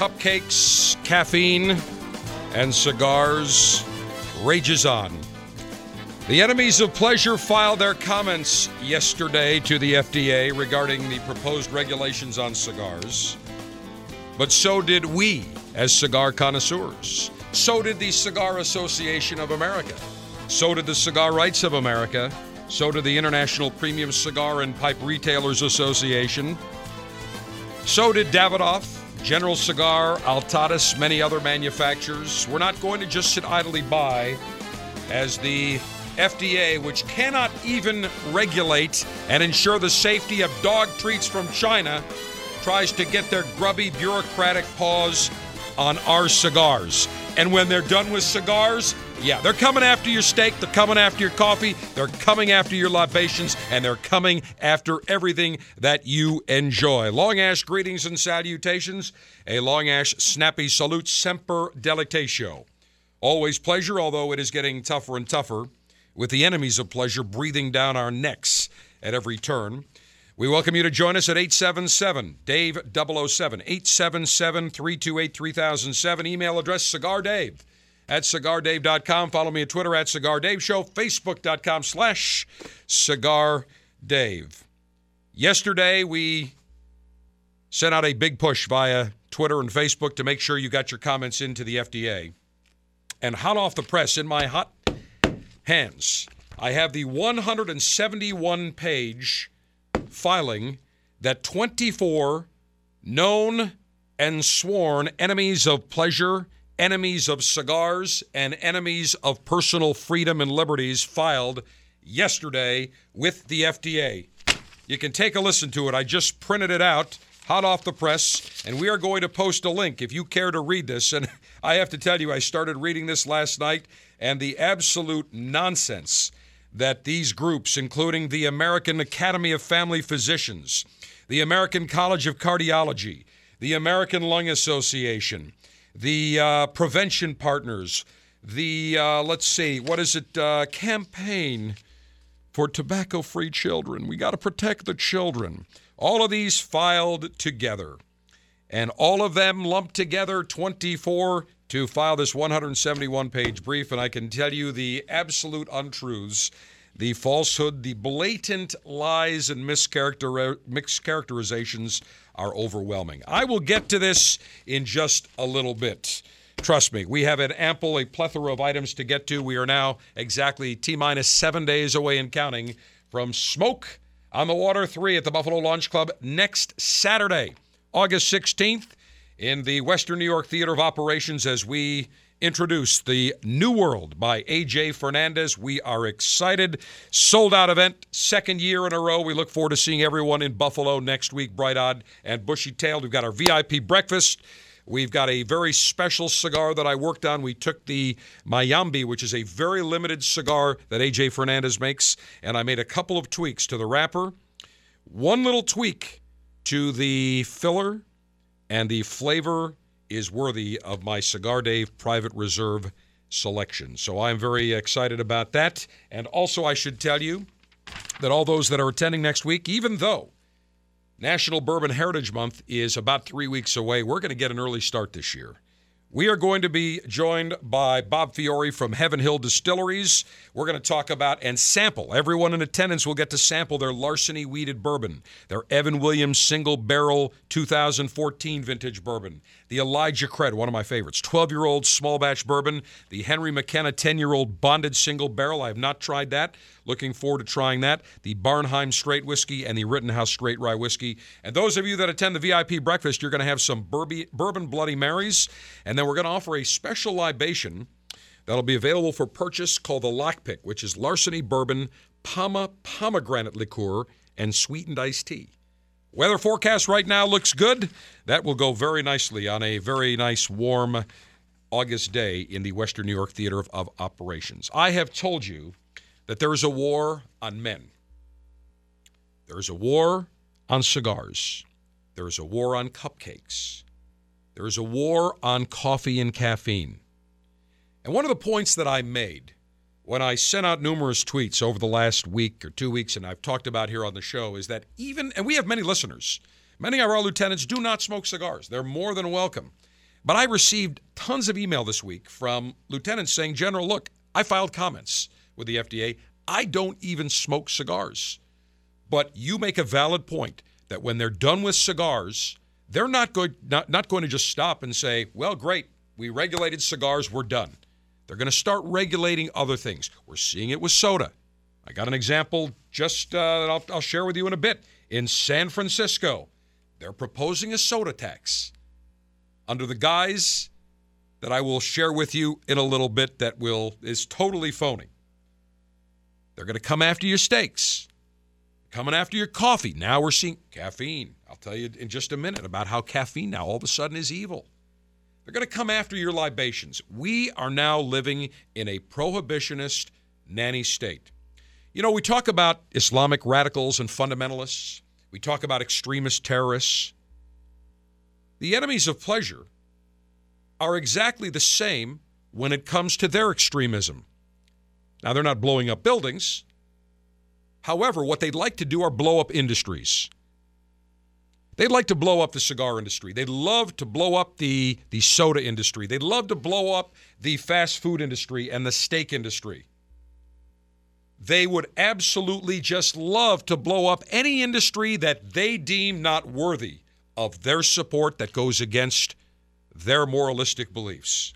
cupcakes, caffeine, and cigars rages on. The enemies of pleasure filed their comments yesterday to the FDA regarding the proposed regulations on cigars. But so did we as cigar connoisseurs. So did the Cigar Association of America. So did the Cigar Rights of America. So did the International Premium Cigar and Pipe Retailers Association. So did Davidoff, General Cigar, Altadis, many other manufacturers. We're not going to just sit idly by as the FDA, which cannot even regulate and ensure the safety of dog treats from China, tries to get their grubby bureaucratic paws on our cigars. And when they're done with cigars, yeah, they're coming after your steak, they're coming after your coffee, they're coming after your libations, and they're coming after everything that you enjoy. Long Ash greetings and salutations. A Long Ash snappy salute semper delectatio. Always pleasure, although it is getting tougher and tougher, with the enemies of pleasure breathing down our necks at every turn. We welcome you to join us at 877 Dave 007, 877 328 3007. Email address cigardave at cigardave.com. Follow me on Twitter at Cigar Dave Show, Facebook.com slash Cigar Dave. Yesterday, we sent out a big push via Twitter and Facebook to make sure you got your comments into the FDA. And hot off the press, in my hot hands, I have the 171 page filing that 24 known and sworn enemies of pleasure, enemies of cigars, and enemies of personal freedom and liberties filed yesterday with the FDA. You can take a listen to it. I just printed it out, hot off the press, and we are going to post a link if you care to read this. And I have to tell you, I started reading this last night, and the absolute nonsense that these groups, including the American Academy of Family Physicians, the American College of Cardiology, the American Lung Association, the uh, Prevention Partners, the, uh, let's see, what is it, uh, Campaign for Tobacco Free Children. We got to protect the children. All of these filed together, and all of them lumped together 24 to file this 171 page brief, and I can tell you the absolute untruths, the falsehood, the blatant lies and mischaracter- mischaracterizations are overwhelming. I will get to this in just a little bit. Trust me, we have an ample, a plethora of items to get to. We are now exactly T minus seven days away and counting from Smoke on the Water 3 at the Buffalo Launch Club next Saturday, August 16th in the Western New York Theater of Operations as we introduce the New World by AJ Fernandez. We are excited. Sold out event, second year in a row. We look forward to seeing everyone in Buffalo next week, bright eyed and bushy tailed. We've got our VIP breakfast. We've got a very special cigar that I worked on. We took the Mayambi, which is a very limited cigar that AJ Fernandez makes, and I made a couple of tweaks to the wrapper. One little tweak to the filler and the flavor is worthy of my Cigar Dave Private Reserve selection. So I'm very excited about that. And also, I should tell you that all those that are attending next week, even though National Bourbon Heritage Month is about three weeks away, we're going to get an early start this year. We are going to be joined by Bob Fiore from Heaven Hill Distilleries. We're going to talk about and sample. Everyone in attendance will get to sample their larceny wheated bourbon, their Evan Williams single barrel 2014 vintage bourbon, the Elijah Craig, one of my favorites, 12 year old small batch bourbon, the Henry McKenna 10 year old bonded single barrel. I have not tried that. Looking forward to trying that. The Bernheim Straight Whiskey and the Rittenhouse Straight Rye Whiskey. And those of you that attend the VIP breakfast, you're going to have some bourbon Bloody Marys. And then we're going to offer a special libation that'll be available for purchase called the Lockpick, which is larceny bourbon, Pama pomegranate liqueur, and sweetened iced tea. Weather forecast right now looks good. That will go very nicely on a very nice, warm August day in the Western New York Theater of, of Operations. I have told you that there is a war on men. There is a war on cigars. There is a war on cupcakes. There is a war on coffee and caffeine. And one of the points that I made when I sent out numerous tweets over the last week or two weeks, and I've talked about here on the show, is that even, and we have many listeners, many of our lieutenants do not smoke cigars. They're more than welcome. But I received tons of email this week from lieutenants saying, General, look, I filed comments with the FDA. I don't even smoke cigars. But you make a valid point that when they're done with cigars, they're not going, not, not going to just stop and say, well, great, we regulated cigars, we're done. They're going to start regulating other things. We're seeing it with soda. I got an example just uh, I'll, I'll share with you in a bit. In San Francisco, they're proposing a soda tax under the guise that I will share with you in a little bit that will is totally phony. They're going to come after your steaks, coming after your coffee. Now we're seeing caffeine. I'll tell you in just a minute about how caffeine now all of a sudden is evil. They're going to come after your libations. We are now living in a prohibitionist nanny state. You know, we talk about Islamic radicals and fundamentalists, we talk about extremist terrorists. The enemies of pleasure are exactly the same when it comes to their extremism. Now, they're not blowing up buildings. However, what they'd like to do are blow up industries. They'd like to blow up the cigar industry. They'd love to blow up the, the soda industry. They'd love to blow up the fast food industry and the steak industry. They would absolutely just love to blow up any industry that they deem not worthy of their support that goes against their moralistic beliefs.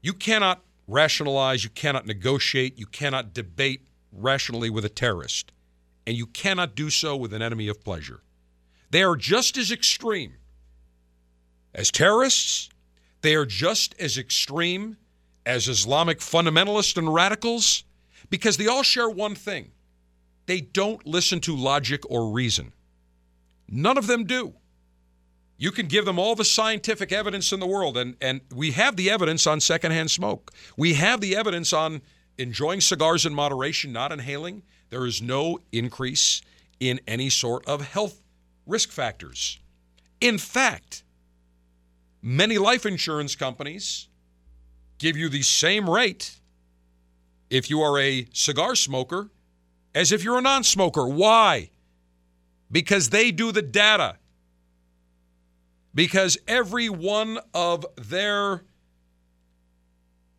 You cannot rationalize, you cannot negotiate, you cannot debate rationally with a terrorist, and you cannot do so with an enemy of pleasure. They are just as extreme as terrorists. They are just as extreme as Islamic fundamentalists and radicals because they all share one thing they don't listen to logic or reason. None of them do. You can give them all the scientific evidence in the world, and, and we have the evidence on secondhand smoke. We have the evidence on enjoying cigars in moderation, not inhaling. There is no increase in any sort of health risk factors. In fact, many life insurance companies give you the same rate if you are a cigar smoker as if you're a non smoker. Why? Because they do the data. Because every one of their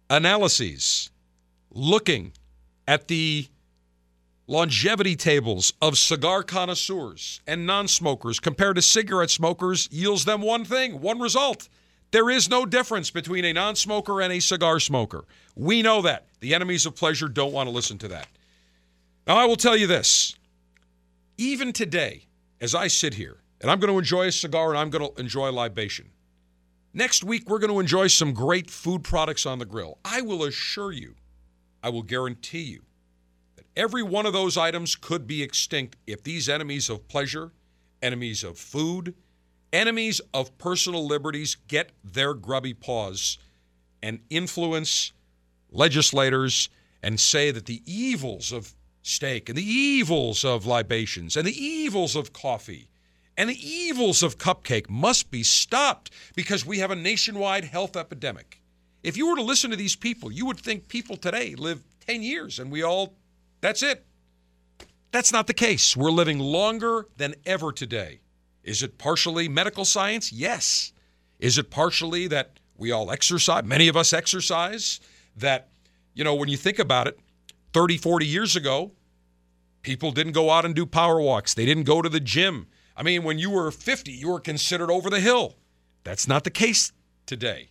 analyses looking at the longevity tables of cigar connoisseurs and non smokers compared to cigarette smokers yields them one thing, one result. There is no difference between a non smoker and a cigar smoker. We know that. The enemies of pleasure don't want to listen to that. Now, I will tell you this. Even today, as I sit here, and I'm going to enjoy a cigar and I'm going to enjoy libation. Next week, we're going to enjoy some great food products on the grill. I will assure you, I will guarantee you, Every one of those items could be extinct if these enemies of pleasure, enemies of food, enemies of personal liberties get their grubby paws and influence legislators and say that the evils of steak and the evils of libations and the evils of coffee and the evils of cupcake must be stopped because we have a nationwide health epidemic. If you were to listen to these people, you would think people today live 10 years and we all that's it. That's not the case. We're living longer than ever today. Is it partially medical science? Yes. Is it partially that we all exercise, many of us exercise, that, you know, when you think about it, 30, 40 years ago, people didn't go out and do power walks. They didn't go to the gym. I mean, when you were 50, you were considered over the hill. That's not the case today.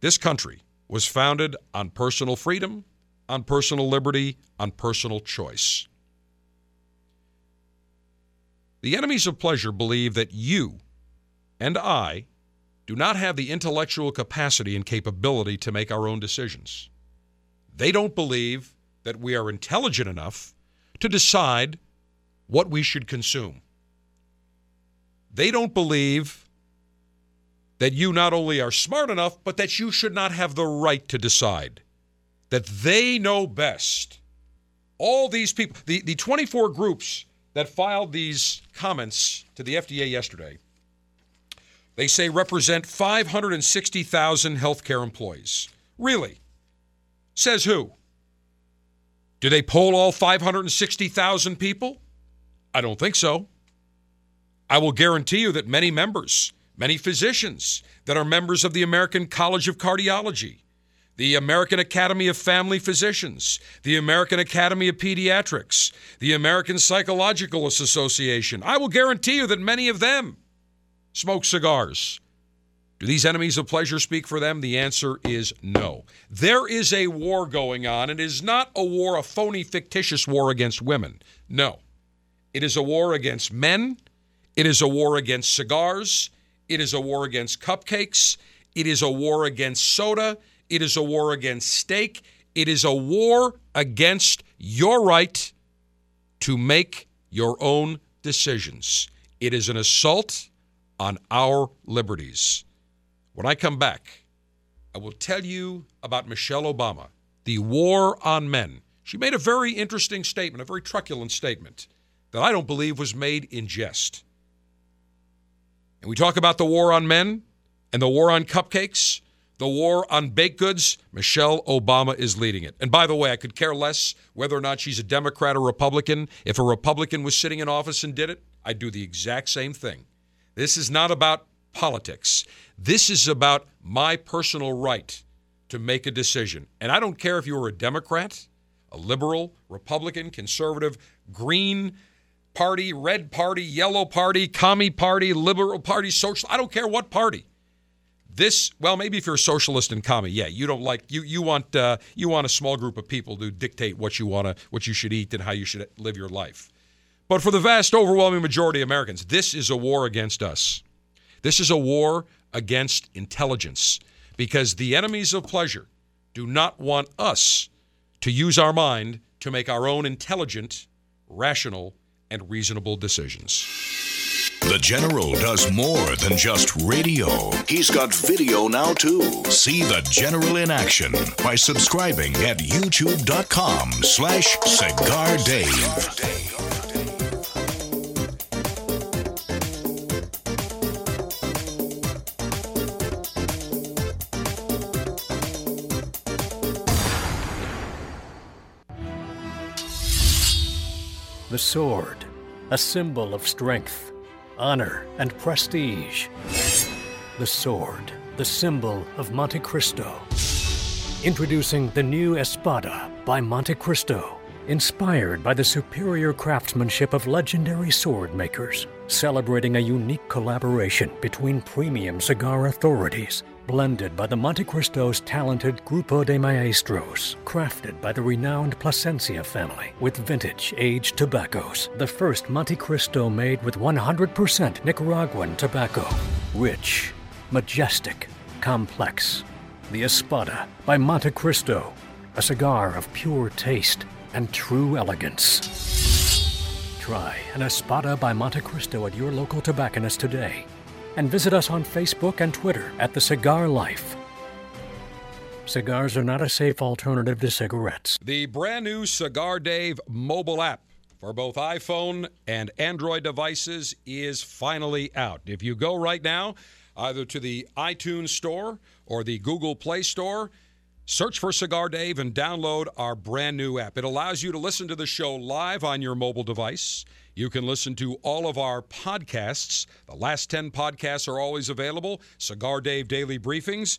This country was founded on personal freedom, on personal liberty, on personal choice. The enemies of pleasure believe that you and I do not have the intellectual capacity and capability to make our own decisions. They don't believe that we are intelligent enough to decide what we should consume. They don't believe that you not only are smart enough, but that you should not have the right to decide, that they know best. All these people, the, the 24 groups that filed these comments to the FDA yesterday, they say represent 560,000 healthcare employees. Really? Says who? Do they poll all 560,000 people? I don't think so. I will guarantee you that many members, many physicians that are members of the American College of Cardiology, the American Academy of Family Physicians, the American Academy of Pediatrics, the American Psychological Association, I will guarantee you that many of them smoke cigars. Do these enemies of pleasure speak for them? The answer is no. There is a war going on. And it is not a war, a phony, fictitious war against women. No. It is a war against men. It is a war against cigars. It is a war against cupcakes. It is a war against soda. It is a war against steak. It is a war against your right to make your own decisions. It is an assault on our liberties. When I come back, I will tell you about Michelle Obama, the war on men. She made a very interesting statement, a very truculent statement that I don't believe was made in jest. And we talk about the war on men and the war on cupcakes, the war on baked goods. Michelle Obama is leading it. And by the way, I could care less whether or not she's a Democrat or Republican. If a Republican was sitting in office and did it, I'd do the exact same thing. This is not about politics. This is about my personal right to make a decision. And I don't care if you are a Democrat, a liberal, Republican, conservative, green party, red party, yellow party, commie party, liberal party, social. I don't care what party. This, well, maybe if you're a socialist and commie, yeah, you don't like you you want uh, you want a small group of people to dictate what you want to what you should eat and how you should live your life. But for the vast overwhelming majority of Americans, this is a war against us. This is a war against intelligence because the enemies of pleasure do not want us to use our mind to make our own intelligent, rational, and reasonable decisions. The General does more than just radio. He's got video now, too. See the General in action by subscribing at youtube.com slash Cigar Dave. The sword, a symbol of strength, honor, and prestige. The sword, the symbol of Montecristo. Introducing the new Espada by Montecristo, inspired by the superior craftsmanship of legendary sword makers, celebrating a unique collaboration between premium cigar authorities blended by the Montecristo's talented Grupo de Maestros, crafted by the renowned Plasencia family with vintage aged tobaccos. The first Montecristo made with 100% Nicaraguan tobacco. Rich, majestic, complex. The Espada by Montecristo, a cigar of pure taste and true elegance. Try an Espada by Montecristo at your local tobacconist today and visit us on Facebook and Twitter at The Cigar Life. Cigars are not a safe alternative to cigarettes. The brand new Cigar Dave mobile app for both iPhone and Android devices is finally out. If you go right now, either to the iTunes Store or the Google Play Store, search for Cigar Dave and download our brand new app. It allows you to listen to the show live on your mobile device You can listen to all of our podcasts. The last 10 podcasts are always available. Cigar Dave Daily Briefings.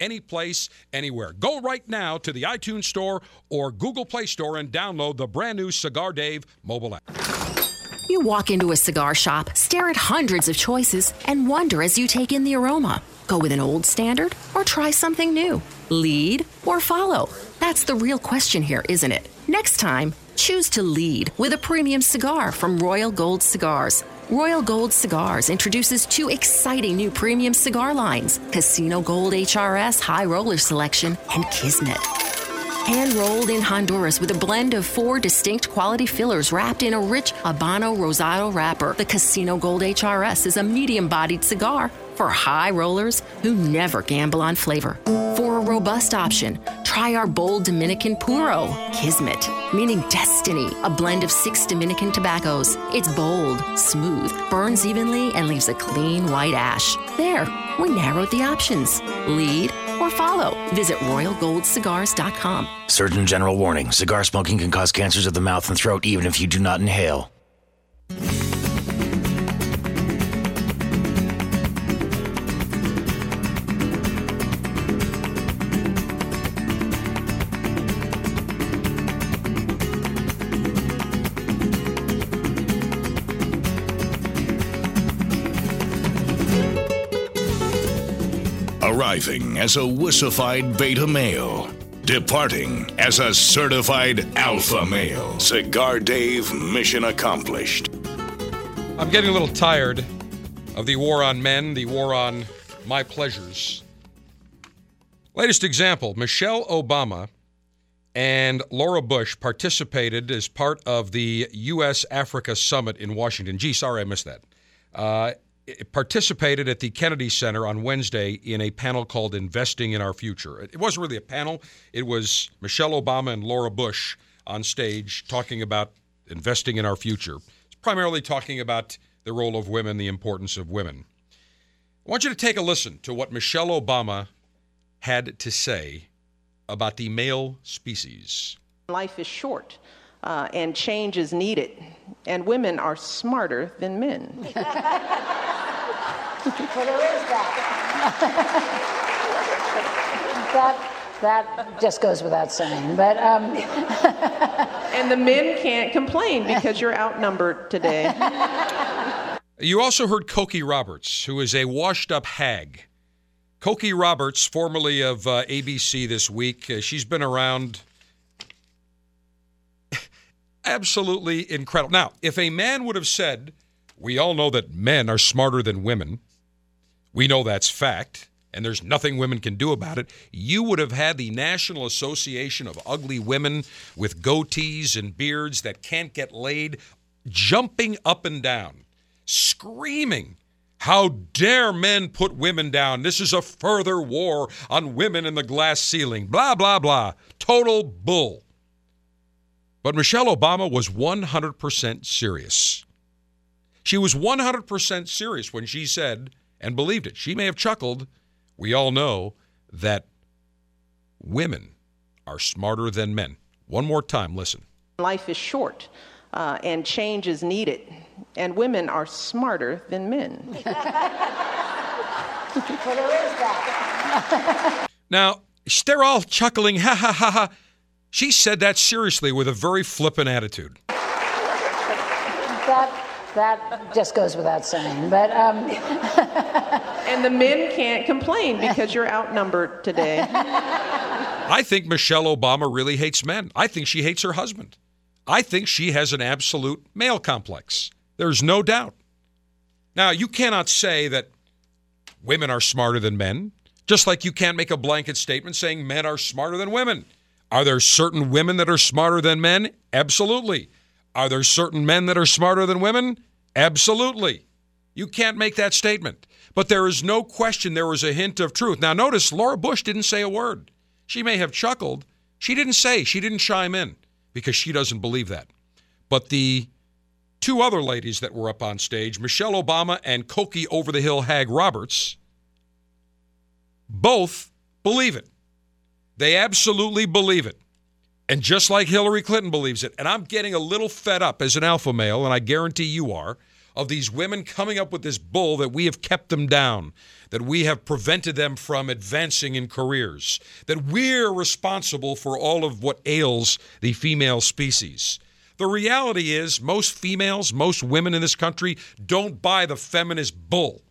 any place, anywhere. Go right now to the iTunes Store or Google Play Store and download the brand new Cigar Dave mobile app. You walk into a cigar shop, stare at hundreds of choices, and wonder as you take in the aroma. Go with an old standard or try something new? Lead or follow? That's the real question here, isn't it? Next time, choose to lead with a premium cigar from Royal Gold Cigars. Royal Gold Cigars introduces two exciting new premium cigar lines Casino Gold HRS High Roller Selection and Kismet. Hand rolled in Honduras with a blend of four distinct quality fillers wrapped in a rich Habano Rosado wrapper, the Casino Gold HRS is a medium bodied cigar for high rollers who never gamble on flavor. For a robust option, try our bold Dominican Puro, Kismet, meaning destiny, a blend of six Dominican tobaccos. It's bold, smooth, burns evenly, and leaves a clean white ash. There, we narrowed the options. Lead or follow. Visit RoyalGoldCigars.com. Surgeon General warning cigar smoking can cause cancers of the mouth and throat even if you do not inhale. Arriving as a wussified beta male. Departing as a certified alpha male. Cigar Dave mission accomplished. I'm getting a little tired of the war on men, the war on my pleasures. Latest example Michelle Obama and Laura Bush participated as part of the U.S. Africa Summit in Washington. Gee, sorry I missed that. Uh, participated at the Kennedy Center on Wednesday in a panel called Investing in Our Future. It wasn't really a panel, it was Michelle Obama and Laura Bush on stage talking about investing in our future. It's primarily talking about the role of women, the importance of women. I want you to take a listen to what Michelle Obama had to say about the male species. Life is short uh, and change is needed, and women are smarter than men. well, there is that. that. That just goes without saying, but. Um... and the men can't complain because you're outnumbered today. You also heard Cokie Roberts, who is a washed up hag. Cokie Roberts, formerly of uh, ABC this week, uh, she's been around absolutely incredible. Now, if a man would have said, we all know that men are smarter than women, we know that's fact, and there's nothing women can do about it, you would have had the National Association of Ugly Women with goatees and beards that can't get laid jumping up and down, screaming. How dare men put women down? This is a further war on women in the glass ceiling. Blah, blah, blah. Total bull. But Michelle Obama was 100% serious. She was 100% serious when she said and believed it. She may have chuckled. We all know that women are smarter than men. One more time, listen. Life is short uh, and change is needed, and women are smarter than men. well, there is that. now, they're all chuckling, ha ha ha ha. She said that seriously with a very flippant attitude. That that just goes without saying, but. Um... and the men can't complain because you're outnumbered today. I think Michelle Obama really hates men. I think she hates her husband. I think she has an absolute male complex. There's no doubt. Now, you cannot say that women are smarter than men, just like you can't make a blanket statement saying men are smarter than women. Are there certain women that are smarter than men? Absolutely. Are there certain men that are smarter than women? Absolutely. You can't make that statement. But there is no question there was a hint of truth. Now, notice Laura Bush didn't say a word. She may have chuckled. She didn't say, she didn't chime in because she doesn't believe that. But the two other ladies that were up on stage, Michelle Obama and Cokie Over the Hill Hag Roberts, both believe it. They absolutely believe it. And just like Hillary Clinton believes it, and I'm getting a little fed up as an alpha male, and I guarantee you are, of these women coming up with this bull that we have kept them down, that we have prevented them from advancing in careers, that we're responsible for all of what ails the female species. The reality is, most females, most women in this country don't buy the feminist bull.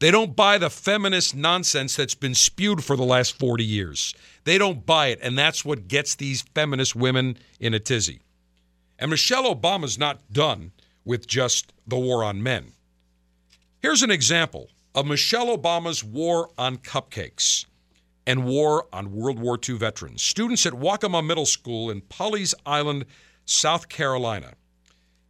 They don't buy the feminist nonsense that's been spewed for the last 40 years. They don't buy it, and that's what gets these feminist women in a tizzy. And Michelle Obama's not done with just the war on men. Here's an example of Michelle Obama's war on cupcakes and war on World War II veterans. Students at Waccamaw Middle School in Pawleys Island, South Carolina,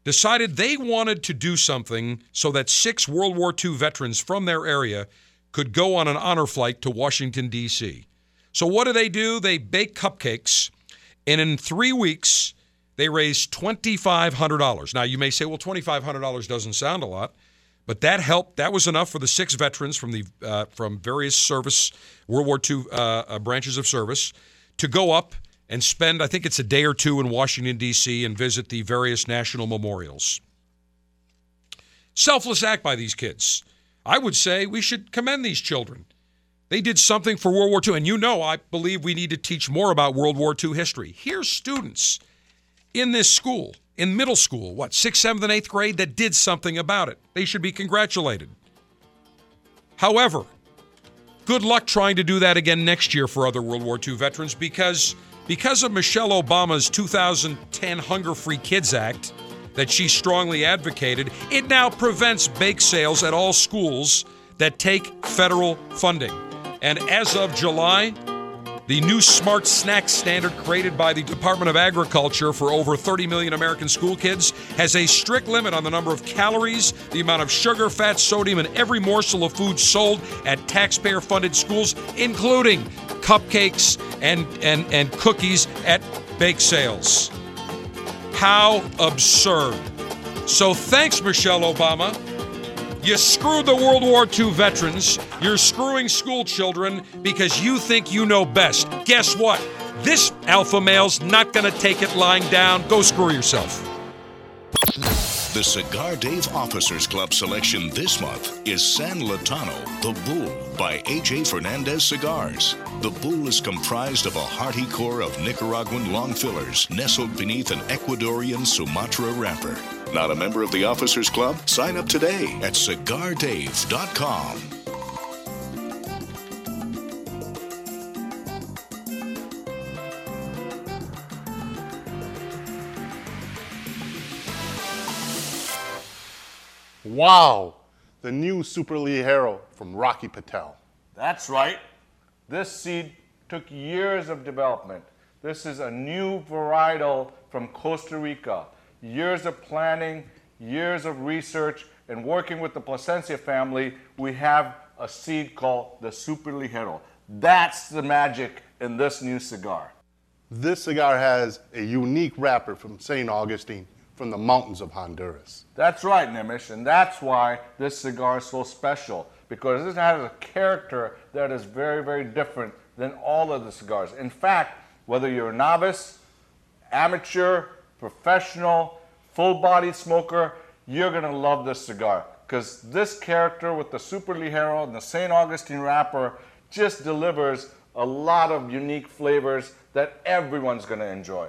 decided they wanted to do something so that six World War II veterans from their area could go on an honor flight to Washington, D.C. So, what do they do? They bake cupcakes, and in three weeks, they raised $2,500. Now, you may say, well, $2,500 doesn't sound a lot, but that helped. That was enough for the six veterans from, the, uh, from various service, World War II uh, uh, branches of service, to go up and spend, I think it's a day or two in Washington, D.C., and visit the various national memorials. Selfless act by these kids. I would say we should commend these children. They did something for World War II. And you know, I believe we need to teach more about World War II history. Here's students in this school, in middle school, what, sixth, seventh, and eighth grade, that did something about it. They should be congratulated. However, good luck trying to do that again next year for other World War II veterans because because of Michelle Obama's 2010 Hunger Free Kids Act that she strongly advocated, it now prevents bake sales at all schools that take federal funding. And as of July, the new smart snack standard created by the Department of Agriculture for over 30 million American school kids has a strict limit on the number of calories, the amount of sugar, fat, sodium, and every morsel of food sold at taxpayer funded schools, including cupcakes and, and, and cookies at bake sales. How absurd. So thanks, Michelle Obama. You screw the World War II veterans. You're screwing school children because you think you know best. Guess what? This alpha male's not going to take it lying down. Go screw yourself. The Cigar Dave Officers Club selection this month is San Lotano, The Bull by AJ Fernandez Cigars. The Bull is comprised of a hearty core of Nicaraguan long fillers nestled beneath an Ecuadorian Sumatra wrapper. Not a member of the Officers Club? Sign up today at cigardave.com. Wow, the new Super Ligero from Rocky Patel. That's right. This seed took years of development. This is a new varietal from Costa Rica. Years of planning, years of research, and working with the Plasencia family, we have a seed called the Super Ligero. That's the magic in this new cigar. This cigar has a unique wrapper from St. Augustine from the mountains of Honduras. That's right, Nimish, and that's why this cigar is so special because this has a character that is very, very different than all of the cigars. In fact, whether you're a novice, amateur, professional, full body smoker, you're gonna love this cigar because this character with the Super Ligero and the St. Augustine wrapper just delivers a lot of unique flavors that everyone's gonna enjoy.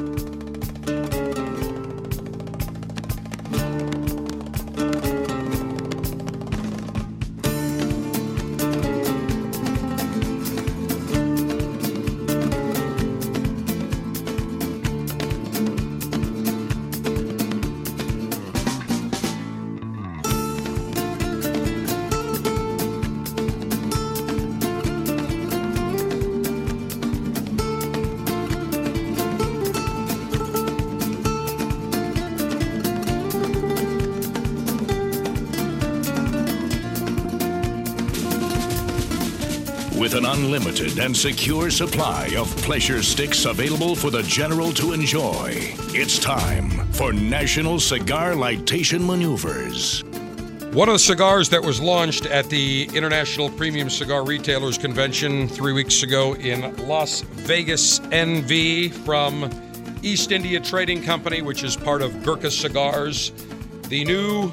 Unlimited and secure supply of pleasure sticks available for the general to enjoy, it's time for National Cigar Lightation Maneuvers. One of the cigars that was launched at the International Premium Cigar Retailers Convention three weeks ago in Las Vegas, NV, from East India Trading Company, which is part of Gurkha Cigars, the new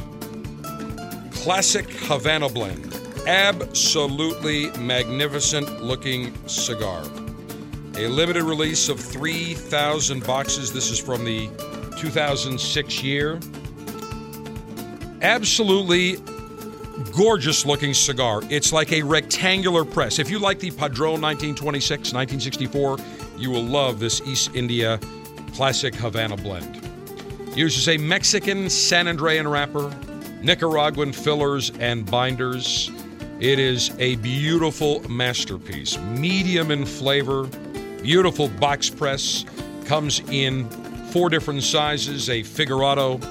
Classic Havana Blend. Absolutely magnificent looking cigar. A limited release of 3,000 boxes. This is from the 2006 year. Absolutely gorgeous looking cigar. It's like a rectangular press. If you like the Padron 1926, 1964, you will love this East India Classic Havana blend. Uses a Mexican San Andrean wrapper, Nicaraguan fillers and binders. It is a beautiful masterpiece, medium in flavor, beautiful box press. Comes in four different sizes a Figurado,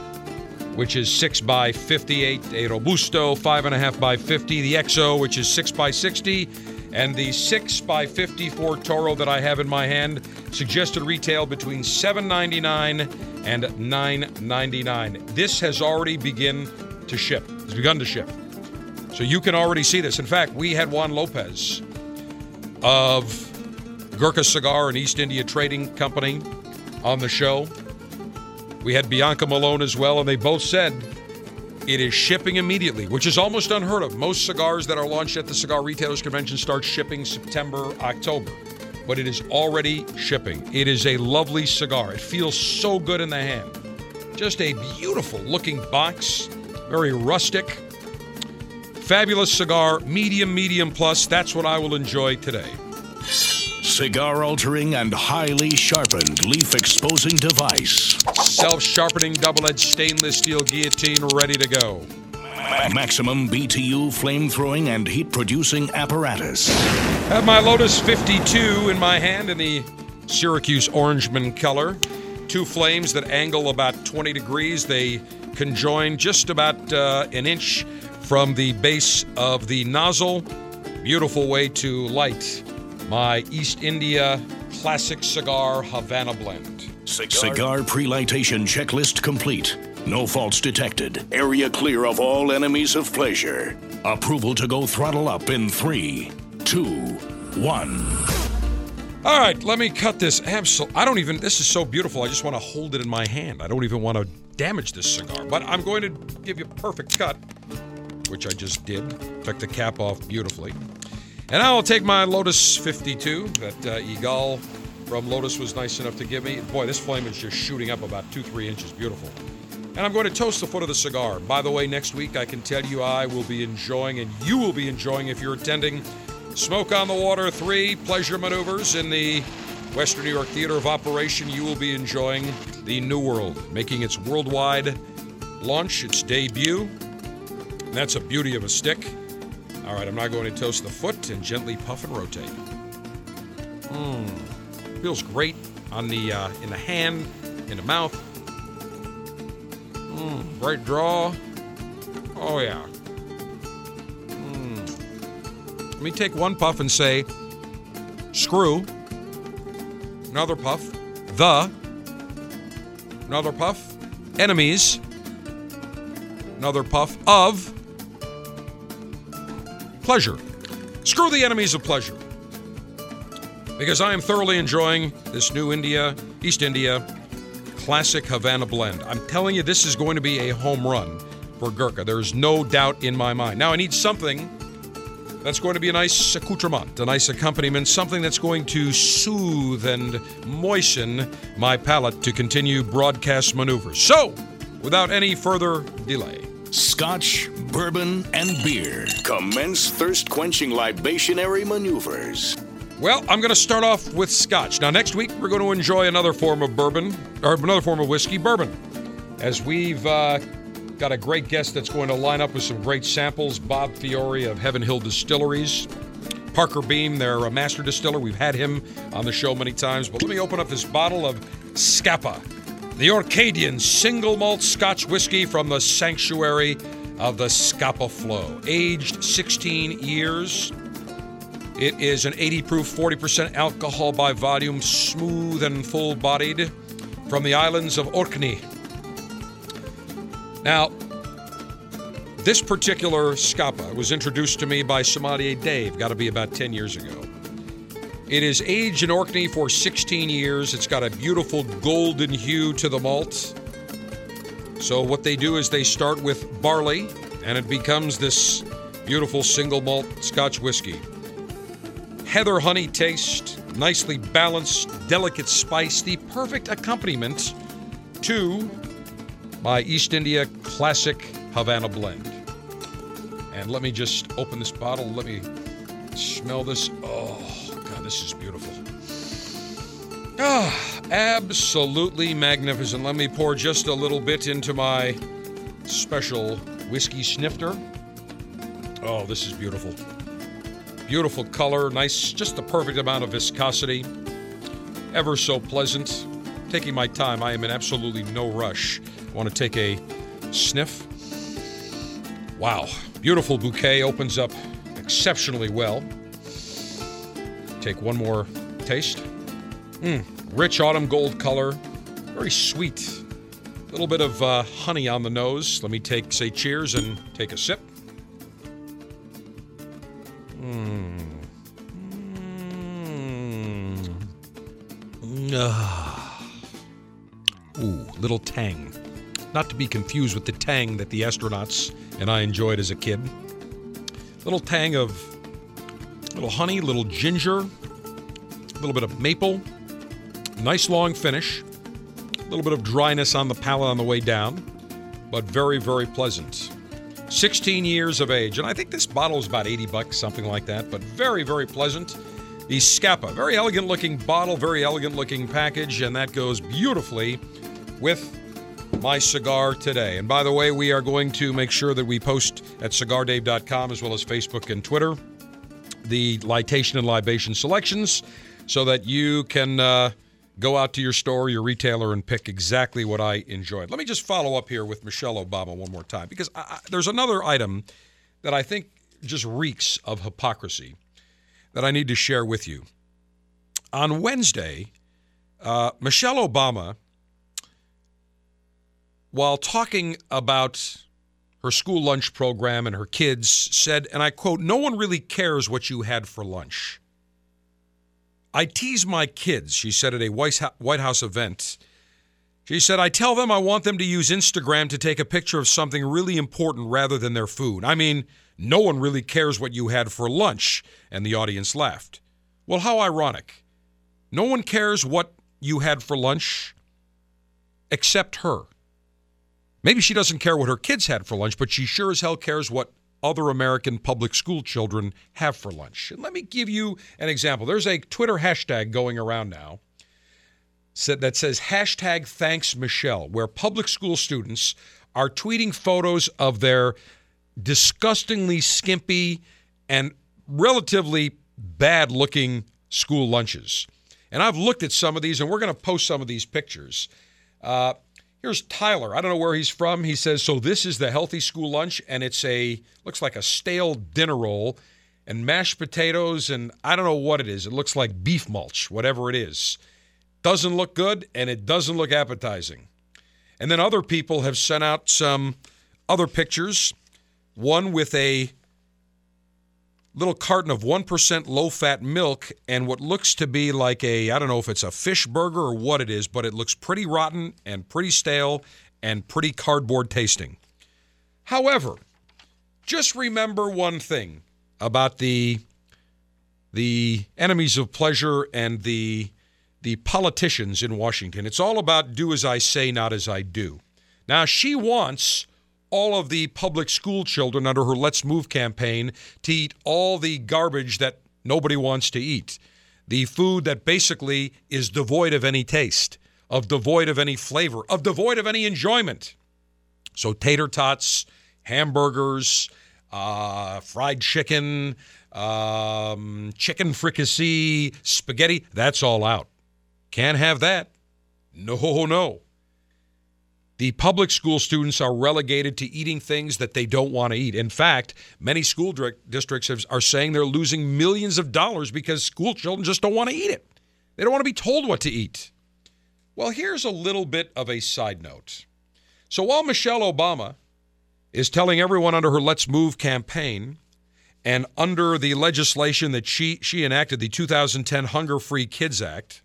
which is 6 by 58, a Robusto, 5.5 by 50, the XO, which is 6 by 60, and the 6 by 54 Toro that I have in my hand, suggested retail between $7.99 and $9.99. This has already begun to ship. Has begun to ship. So you can already see this. In fact, we had Juan Lopez of Gurkha Cigar and East India Trading Company on the show. We had Bianca Malone as well, and they both said it is shipping immediately, which is almost unheard of. Most cigars that are launched at the Cigar Retailers Convention start shipping September, October, but it is already shipping. It is a lovely cigar. It feels so good in the hand. Just a beautiful looking box, very rustic. Fabulous cigar, medium, medium plus. That's what I will enjoy today. Cigar altering and highly sharpened leaf exposing device. Self sharpening double edged stainless steel guillotine ready to go. Maximum BTU flame throwing and heat producing apparatus. Have my Lotus 52 in my hand in the Syracuse Orangeman color. Two flames that angle about 20 degrees. They conjoin just about uh, an inch from the base of the nozzle. Beautiful way to light my East India Classic Cigar Havana Blend. Cigar pre-lightation checklist complete. No faults detected. Area clear of all enemies of pleasure. Approval to go throttle up in three, two, one. All right, let me cut this. Absol- I don't even. This is so beautiful. I just want to hold it in my hand. I don't even want to damage this cigar. But I'm going to give you a perfect cut, which I just did. Took the cap off beautifully. And I'll take my Lotus 52 that uh, Igal from Lotus was nice enough to give me. Boy, this flame is just shooting up about two, three inches. Beautiful. And I'm going to toast the foot of the cigar. By the way, next week I can tell you I will be enjoying, and you will be enjoying if you're attending Smoke on the Water 3 Pleasure Maneuvers in the Western New York Theater of Operation. You will be enjoying the New World, making its worldwide launch, its debut. And that's a beauty of a stick. All right, I'm now going to toast the foot and gently puff and rotate. Mmm, feels great on the uh, in the hand, in the mouth. Mmm, great draw. Oh yeah. Mmm. Let me take one puff and say, screw. Another puff, the. Another puff, enemies. Another puff of pleasure. Screw the enemies of pleasure. Because I am thoroughly enjoying this new India, East India classic Havana blend. I'm telling you, this is going to be a home run for Gurkha. There's no doubt in my mind. Now, I need something that's going to be a nice accoutrement, a nice accompaniment, something that's going to soothe and moisten my palate to continue broadcast maneuvers. So, without any further delay, Scotch, bourbon, and beer. Commence thirst quenching libationary maneuvers. Well, I'm going to start off with scotch. Now, next week, we're going to enjoy another form of bourbon, or another form of whiskey, bourbon. As we've uh, got a great guest that's going to line up with some great samples Bob Fiore of Heaven Hill Distilleries, Parker Beam, their uh, master distiller. We've had him on the show many times. But let me open up this bottle of Scapa, the Orcadian single malt Scotch whiskey from the sanctuary of the Scapa Flow. Aged 16 years. It is an 80 proof, 40% alcohol by volume, smooth and full bodied from the islands of Orkney. Now, this particular Scapa was introduced to me by sommelier Dave, got to be about 10 years ago. It is aged in Orkney for 16 years. It's got a beautiful golden hue to the malt. So, what they do is they start with barley, and it becomes this beautiful single malt Scotch whiskey. Heather honey taste, nicely balanced, delicate spice, the perfect accompaniment to my East India Classic Havana blend. And let me just open this bottle. Let me smell this. Oh, this is beautiful. Ah, absolutely magnificent. Let me pour just a little bit into my special whiskey snifter. Oh, this is beautiful. Beautiful color, nice, just the perfect amount of viscosity. Ever so pleasant. Taking my time, I am in absolutely no rush. I want to take a sniff. Wow, beautiful bouquet opens up exceptionally well. Take one more taste. Mm, rich autumn gold color, very sweet. A little bit of uh, honey on the nose. Let me take, say cheers and take a sip. Mmm. Mmm. Ah. Ooh, little tang. Not to be confused with the tang that the astronauts and I enjoyed as a kid. Little tang of little honey, little ginger, a little bit of maple. Nice long finish. A little bit of dryness on the palate on the way down, but very, very pleasant. 16 years of age, and I think this bottle is about 80 bucks, something like that, but very, very pleasant. The Scapa, very elegant looking bottle, very elegant looking package, and that goes beautifully with my cigar today. And by the way, we are going to make sure that we post at cigardave.com as well as Facebook and Twitter the litation and libation selections so that you can uh, go out to your store, your retailer, and pick exactly what I enjoyed. Let me just follow up here with Michelle Obama one more time because I, I, there's another item that I think just reeks of hypocrisy that I need to share with you. On Wednesday, uh, Michelle Obama while talking about her school lunch program and her kids, said, and I quote, No one really cares what you had for lunch. I tease my kids, she said at a White House event. She said, I tell them I want them to use Instagram to take a picture of something really important rather than their food. I mean, no one really cares what you had for lunch. And the audience laughed. Well, how ironic. No one cares what you had for lunch except her. Maybe she doesn't care what her kids had for lunch, but she sure as hell cares what other American public school children have for lunch. And let me give you an example. There's a Twitter hashtag going around now that says hashtag thanks Michelle, where public school students are tweeting photos of their disgustingly skimpy and relatively bad looking school lunches. And I've looked at some of these, and we're going to post some of these pictures. Uh, Here's Tyler. I don't know where he's from. He says, "So this is the healthy school lunch, and it's a looks like a stale dinner roll, and mashed potatoes, and I don't know what it is. It looks like beef mulch, whatever it is. Doesn't look good, and it doesn't look appetizing." And then other people have sent out some other pictures. One with a little carton of 1% low fat milk and what looks to be like a, I don't know if it's a fish burger or what it is, but it looks pretty rotten and pretty stale and pretty cardboard tasting. However, just remember one thing about the the enemies of pleasure and the the politicians in Washington. It's all about do as I say, not as I do. Now she wants all of the public school children under her Let's Move campaign to eat all the garbage that nobody wants to eat. The food that basically is devoid of any taste, of devoid of any flavor, of devoid of any enjoyment. So, tater tots, hamburgers, uh, fried chicken, um, chicken fricassee, spaghetti, that's all out. Can't have that. No, no. The public school students are relegated to eating things that they don't want to eat. In fact, many school districts are saying they're losing millions of dollars because school children just don't want to eat it. They don't want to be told what to eat. Well, here's a little bit of a side note. So while Michelle Obama is telling everyone under her Let's Move campaign and under the legislation that she, she enacted, the 2010 Hunger Free Kids Act,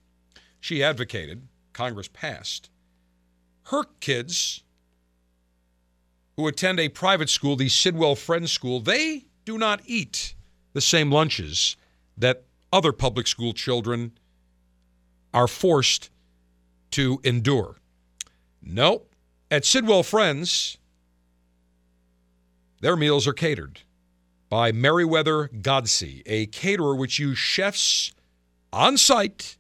she advocated, Congress passed, her kids who attend a private school, the Sidwell Friends School, they do not eat the same lunches that other public school children are forced to endure. No, at Sidwell Friends, their meals are catered by Meriwether Godsey, a caterer which uses chefs on site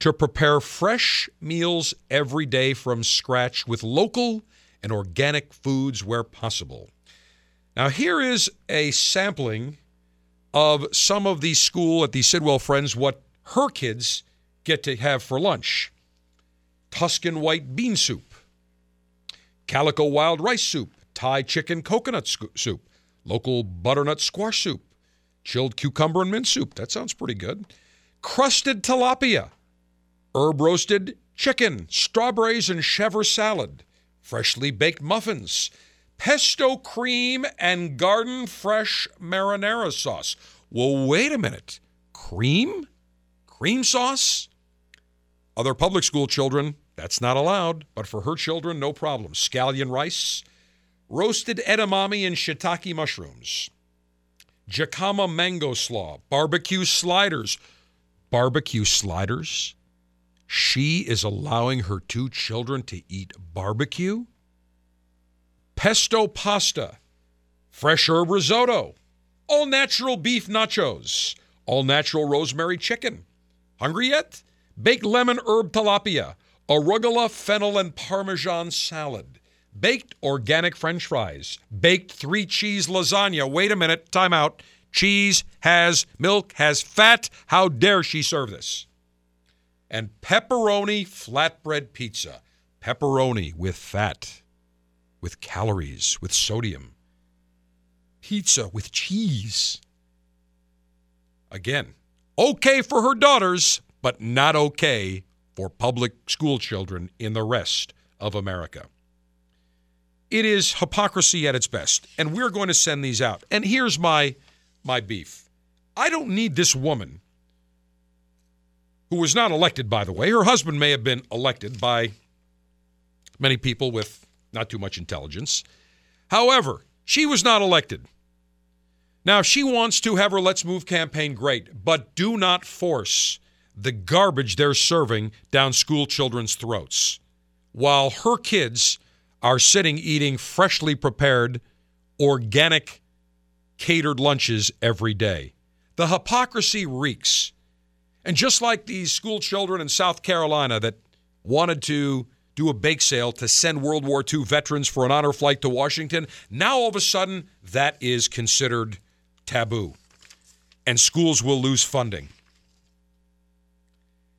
to prepare fresh meals every day from scratch with local and organic foods where possible. Now, here is a sampling of some of the school at the Sidwell Friends, what her kids get to have for lunch Tuscan white bean soup, calico wild rice soup, Thai chicken coconut soup, local butternut squash soup, chilled cucumber and mint soup. That sounds pretty good. Crusted tilapia, herb roasted chicken, strawberries and chèvre salad, freshly baked muffins, pesto cream, and garden fresh marinara sauce. Well, wait a minute. Cream? Cream sauce? Other public school children, that's not allowed, but for her children, no problem. Scallion rice, roasted edamame and shiitake mushrooms, jicama mango slaw, barbecue sliders. Barbecue sliders? She is allowing her two children to eat barbecue, pesto pasta, fresh herb risotto, all natural beef nachos, all natural rosemary chicken. Hungry yet? Baked lemon herb tilapia, arugula, fennel, and parmesan salad. Baked organic french fries. Baked three cheese lasagna. Wait a minute, time out. Cheese has milk, has fat. How dare she serve this? And pepperoni flatbread pizza. Pepperoni with fat, with calories, with sodium. Pizza with cheese. Again, okay for her daughters, but not okay for public school children in the rest of America. It is hypocrisy at its best, and we're going to send these out. And here's my my beef. I don't need this woman who was not elected, by the way. Her husband may have been elected by many people with not too much intelligence. However, she was not elected. Now, if she wants to have her Let's Move campaign, great, but do not force the garbage they're serving down school children's throats while her kids are sitting eating freshly prepared, organic, catered lunches every day. The hypocrisy reeks. And just like these school children in South Carolina that wanted to do a bake sale to send World War II veterans for an honor flight to Washington, now all of a sudden that is considered taboo. And schools will lose funding.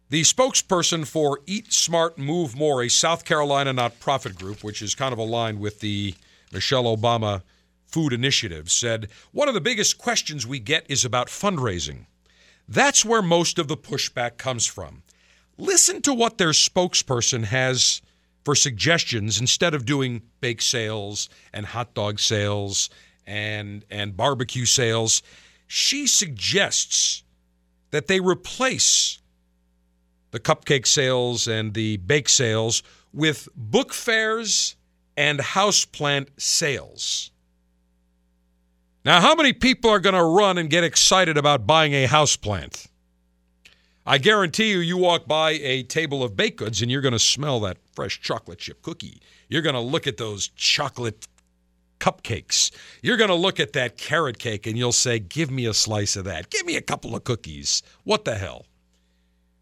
The spokesperson for Eat Smart Move More, a South Carolina nonprofit group, which is kind of aligned with the Michelle Obama Food Initiative, said one of the biggest questions we get is about fundraising. That's where most of the pushback comes from. Listen to what their spokesperson has for suggestions instead of doing bake sales and hot dog sales and and barbecue sales. She suggests that they replace the cupcake sales and the bake sales with book fairs and houseplant sales. Now, how many people are going to run and get excited about buying a house plant? I guarantee you, you walk by a table of baked goods and you're going to smell that fresh chocolate chip cookie. You're going to look at those chocolate cupcakes. You're going to look at that carrot cake and you'll say, Give me a slice of that. Give me a couple of cookies. What the hell?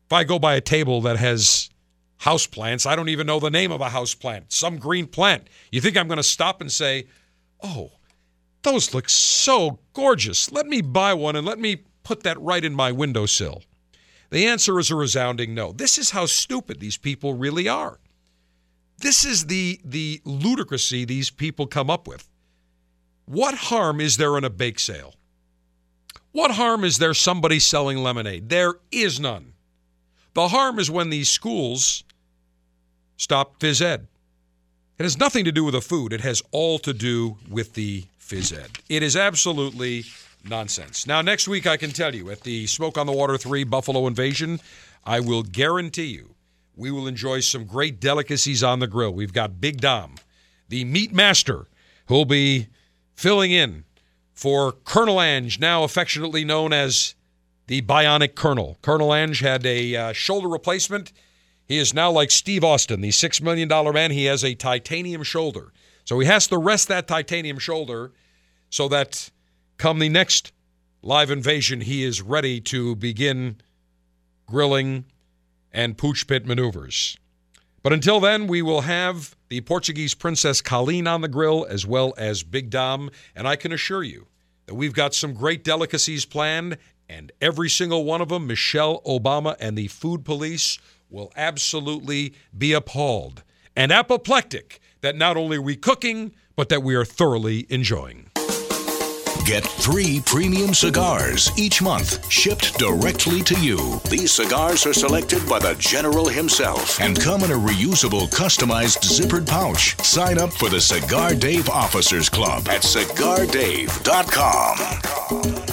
If I go by a table that has house plants, I don't even know the name of a house plant, some green plant. You think I'm going to stop and say, Oh, those look so gorgeous. Let me buy one and let me put that right in my windowsill. The answer is a resounding no. This is how stupid these people really are. this is the the ludicrousy these people come up with. What harm is there in a bake sale? What harm is there somebody selling lemonade? There is none. The harm is when these schools stop phys ed. It has nothing to do with the food. It has all to do with the phys ed. It is absolutely nonsense. Now, next week, I can tell you at the Smoke on the Water 3 Buffalo Invasion, I will guarantee you we will enjoy some great delicacies on the grill. We've got Big Dom, the meat master, who'll be filling in for Colonel Ange, now affectionately known as the Bionic Colonel. Colonel Ange had a uh, shoulder replacement. He is now like Steve Austin, the $6 million man. He has a titanium shoulder. So he has to rest that titanium shoulder so that come the next live invasion, he is ready to begin grilling and pooch pit maneuvers. But until then, we will have the Portuguese Princess Colleen on the grill as well as Big Dom. And I can assure you that we've got some great delicacies planned, and every single one of them, Michelle Obama and the food police will absolutely be appalled and apoplectic that not only are we cooking, but that we are thoroughly enjoying. Get three premium cigars each month shipped directly to you. These cigars are selected by the General himself and come in a reusable, customized zippered pouch. Sign up for the Cigar Dave Officers Club at cigardave.com.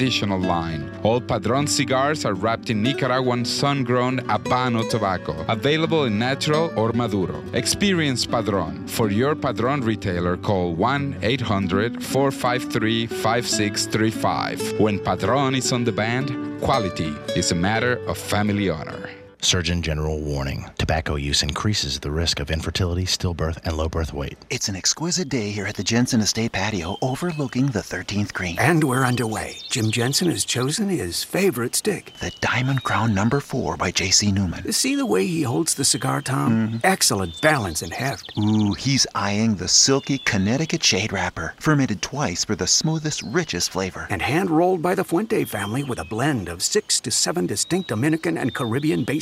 Traditional line. All Padron cigars are wrapped in Nicaraguan sun grown Habano tobacco, available in natural or Maduro. Experience Padron. For your Padron retailer, call 1 800 453 5635. When Padron is on the band, quality is a matter of family honor. Surgeon General warning tobacco use increases the risk of infertility, stillbirth, and low birth weight. It's an exquisite day here at the Jensen Estate patio overlooking the 13th green. And we're underway. Jim Jensen has chosen his favorite stick the Diamond Crown Number 4 by J.C. Newman. See the way he holds the cigar, Tom? Mm-hmm. Excellent balance and heft. Ooh, he's eyeing the silky Connecticut shade wrapper, fermented twice for the smoothest, richest flavor. And hand rolled by the Fuente family with a blend of six to seven distinct Dominican and Caribbean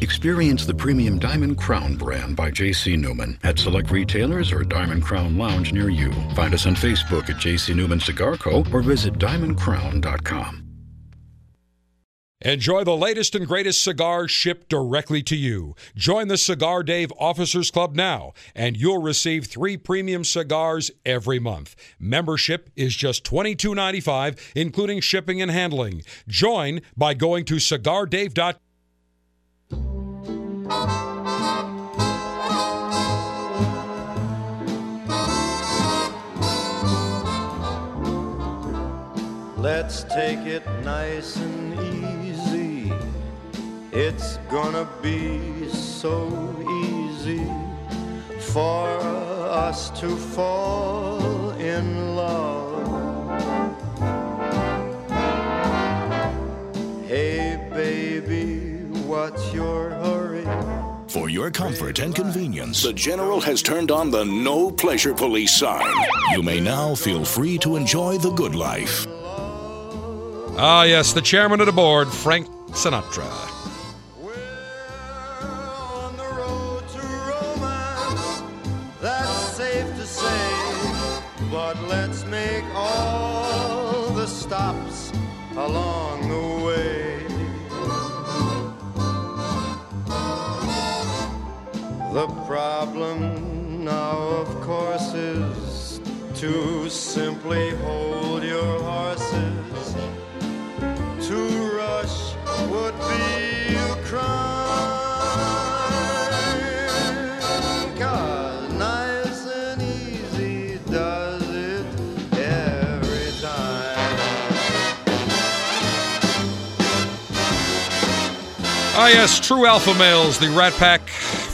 Experience the premium Diamond Crown brand by J.C. Newman at select retailers or Diamond Crown Lounge near you. Find us on Facebook at J.C. Newman Cigar Co. or visit diamondcrown.com. Enjoy the latest and greatest cigars shipped directly to you. Join the Cigar Dave Officers Club now, and you'll receive three premium cigars every month. Membership is just $22.95, including shipping and handling. Join by going to cigardave.com. Let's take it nice and easy. It's gonna be so easy for us to fall in love. Hey, baby, what's your? For your comfort and convenience, the General has turned on the No Pleasure Police sign. You may now feel free to enjoy the good life. Ah, yes, the chairman of the board, Frank Sinatra. But let's make The problem now, of course, is to simply hold your horses. To rush would be a crime. 'Cause nice and easy does it every time. Ah, yes, true alpha males, the Rat Pack,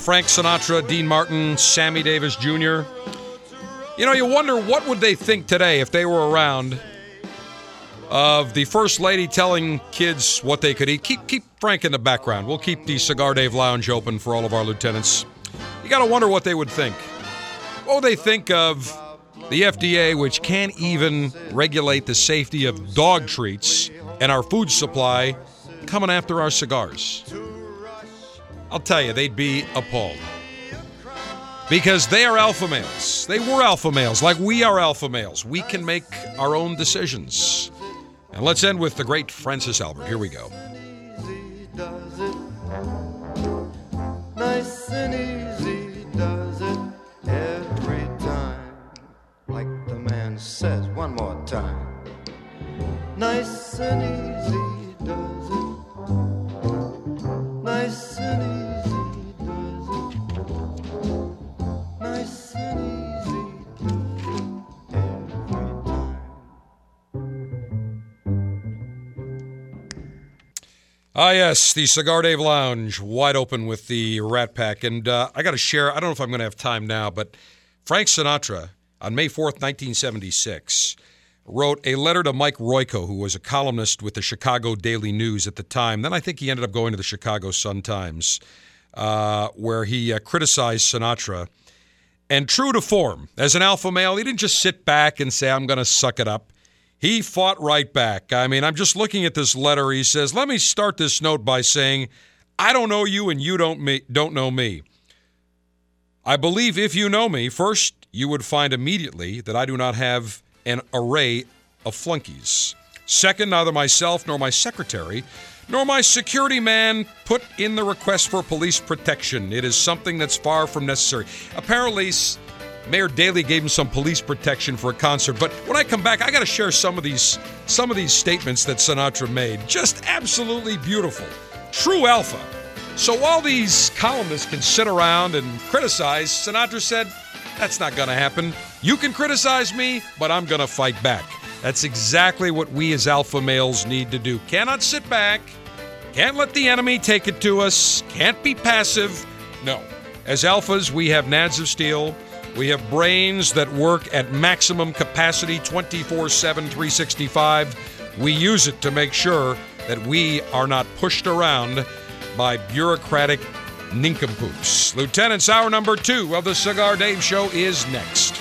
Frank Sinatra, Dean Martin, Sammy Davis Jr. You know, you wonder what would they think today if they were around of the first lady telling kids what they could eat. Keep keep Frank in the background. We'll keep the Cigar Dave Lounge open for all of our lieutenants. You got to wonder what they would think. What would they think of the FDA, which can't even regulate the safety of dog treats and our food supply, coming after our cigars? I'll tell you, they'd be appalled. Because they are alpha males. They were alpha males, like we are alpha males. We can make our own decisions. And let's end with the great Francis Albert. Here we go. nice and easy does it every time like the man says one more time nice and easy does it nice and easy does it nice and easy does it every time Ah, yes, the Cigar Dave Lounge, wide open with the Rat Pack. And uh, I got to share, I don't know if I'm going to have time now, but Frank Sinatra, on May 4th, 1976, wrote a letter to Mike Royko, who was a columnist with the Chicago Daily News at the time. Then I think he ended up going to the Chicago Sun Times, uh, where he uh, criticized Sinatra. And true to form, as an alpha male, he didn't just sit back and say, I'm going to suck it up. He fought right back. I mean, I'm just looking at this letter. He says, "Let me start this note by saying, I don't know you and you don't me don't know me. I believe if you know me, first you would find immediately that I do not have an array of flunkies. Second, neither myself nor my secretary nor my security man put in the request for police protection. It is something that's far from necessary. Apparently, Mayor Daley gave him some police protection for a concert. But when I come back, I got to share some of these some of these statements that Sinatra made. Just absolutely beautiful, true alpha. So while these columnists can sit around and criticize, Sinatra said, "That's not going to happen. You can criticize me, but I'm going to fight back." That's exactly what we as alpha males need to do. Cannot sit back. Can't let the enemy take it to us. Can't be passive. No. As alphas, we have nads of steel. We have brains that work at maximum capacity 24 7, 365. We use it to make sure that we are not pushed around by bureaucratic nincompoops. Lieutenant's hour number two of the Cigar Dave Show is next.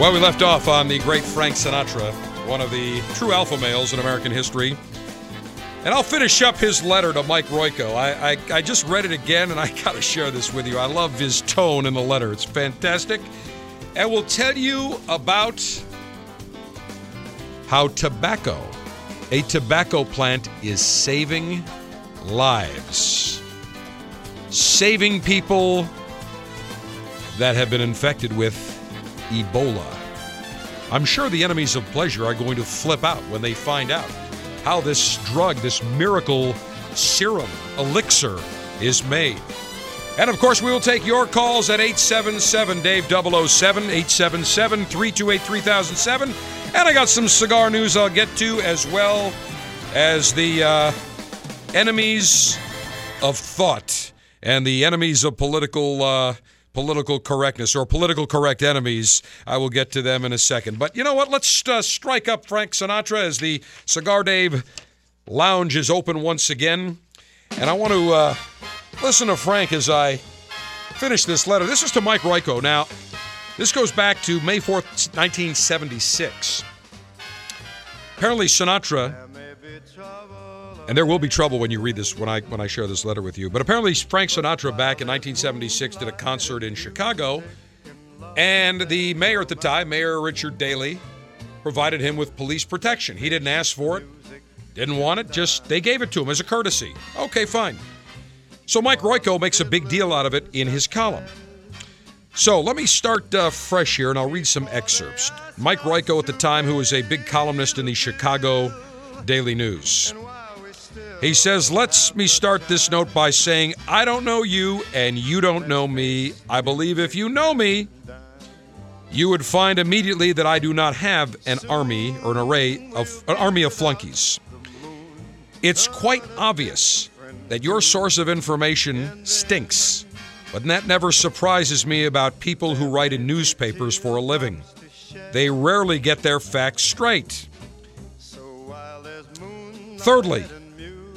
Well, we left off on the great Frank Sinatra, one of the true alpha males in American history. And I'll finish up his letter to Mike Royko. I, I, I just read it again, and I got to share this with you. I love his tone in the letter, it's fantastic. And we'll tell you about how tobacco, a tobacco plant, is saving lives, saving people that have been infected with Ebola. I'm sure the enemies of pleasure are going to flip out when they find out how this drug, this miracle serum, elixir, is made. And of course, we will take your calls at 877 Dave 007, 877 328 3007. And I got some cigar news I'll get to, as well as the uh, enemies of thought and the enemies of political. Uh, political correctness or political correct enemies. I will get to them in a second. But you know what? Let's uh, strike up Frank Sinatra as the Cigar Dave Lounge is open once again. And I want to uh, listen to Frank as I finish this letter. This is to Mike Royko. Now, this goes back to May 4th, 1976. Apparently, Sinatra, and there will be trouble when you read this when I when I share this letter with you. But apparently, Frank Sinatra back in 1976 did a concert in Chicago, and the mayor at the time, Mayor Richard Daley, provided him with police protection. He didn't ask for it, didn't want it, just they gave it to him as a courtesy. Okay, fine. So Mike Royko makes a big deal out of it in his column. So let me start uh, fresh here and I'll read some excerpts. Mike Royko at the time, who was a big columnist in the Chicago Daily News. He says, Let me start this note by saying, I don't know you and you don't know me. I believe if you know me, you would find immediately that I do not have an army or an array of an army of flunkies. It's quite obvious that your source of information stinks, but that never surprises me about people who write in newspapers for a living. They rarely get their facts straight. Thirdly,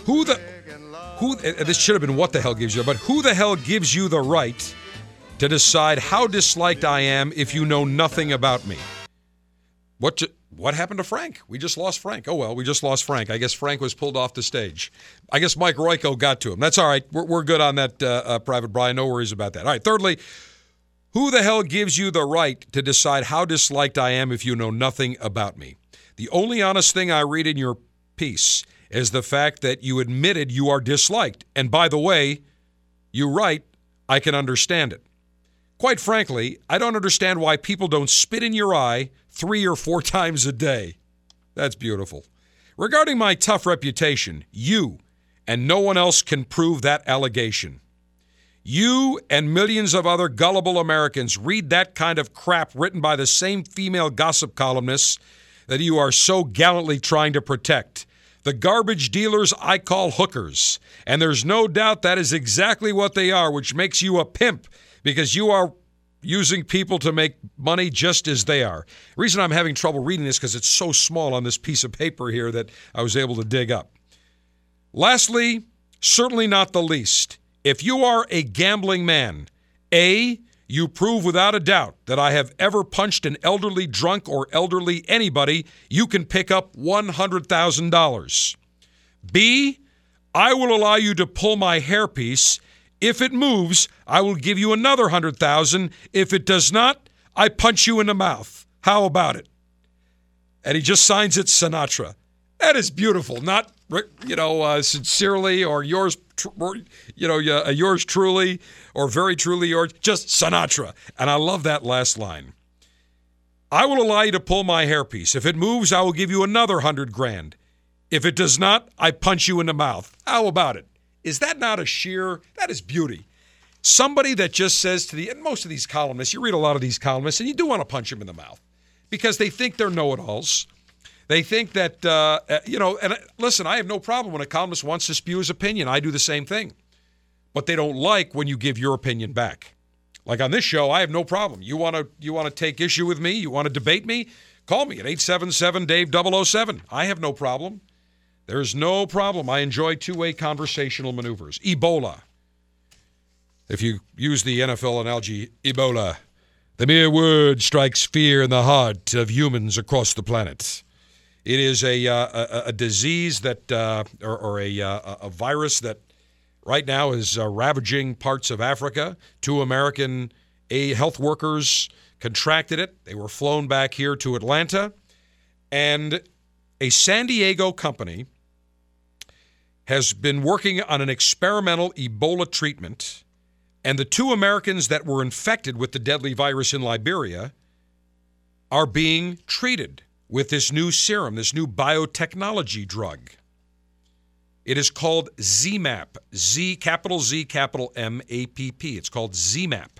who the who this should have been what the hell gives you, but who the hell gives you the right to decide how disliked I am if you know nothing about me? What what happened to Frank? We just lost Frank. Oh well, we just lost Frank. I guess Frank was pulled off the stage. I guess Mike Royko got to him. That's all right. We're, we're good on that, uh, uh, Private Brian. No worries about that. All right. Thirdly, who the hell gives you the right to decide how disliked I am if you know nothing about me? The only honest thing I read in your piece is the fact that you admitted you are disliked. And by the way, you write, I can understand it. Quite frankly, I don't understand why people don't spit in your eye three or four times a day. That's beautiful. Regarding my tough reputation, you and no one else can prove that allegation. You and millions of other gullible Americans read that kind of crap written by the same female gossip columnists that you are so gallantly trying to protect. The garbage dealers I call hookers. And there's no doubt that is exactly what they are, which makes you a pimp because you are using people to make money just as they are. The reason I'm having trouble reading this because it's so small on this piece of paper here that I was able to dig up. Lastly, certainly not the least, if you are a gambling man, A, you prove without a doubt that I have ever punched an elderly drunk or elderly anybody, you can pick up $100,000. B, I will allow you to pull my hairpiece if it moves, I will give you another hundred thousand. If it does not, I punch you in the mouth. How about it? And he just signs it Sinatra. That is beautiful. Not you know uh, sincerely or yours, tr- you know uh, yours truly or very truly yours. Just Sinatra. And I love that last line. I will allow you to pull my hairpiece. If it moves, I will give you another hundred grand. If it does not, I punch you in the mouth. How about it? Is that not a sheer, that is beauty. Somebody that just says to the, and most of these columnists, you read a lot of these columnists, and you do want to punch them in the mouth because they think they're know it alls. They think that, uh, uh, you know, and uh, listen, I have no problem when a columnist wants to spew his opinion. I do the same thing. But they don't like when you give your opinion back. Like on this show, I have no problem. You want to you want to take issue with me? You want to debate me? Call me at 877 Dave 007. I have no problem. There's no problem. I enjoy two way conversational maneuvers. Ebola. If you use the NFL analogy, Ebola, the mere word strikes fear in the heart of humans across the planet. It is a, uh, a, a, disease that, uh, or, or a, uh, a virus that right now is uh, ravaging parts of Africa. Two American health workers contracted it. They were flown back here to Atlanta. And a San Diego company has been working on an experimental Ebola treatment, and the two Americans that were infected with the deadly virus in Liberia are being treated with this new serum, this new biotechnology drug. It is called ZMapp, Z capital Z capital M A P P. It's called ZMapp.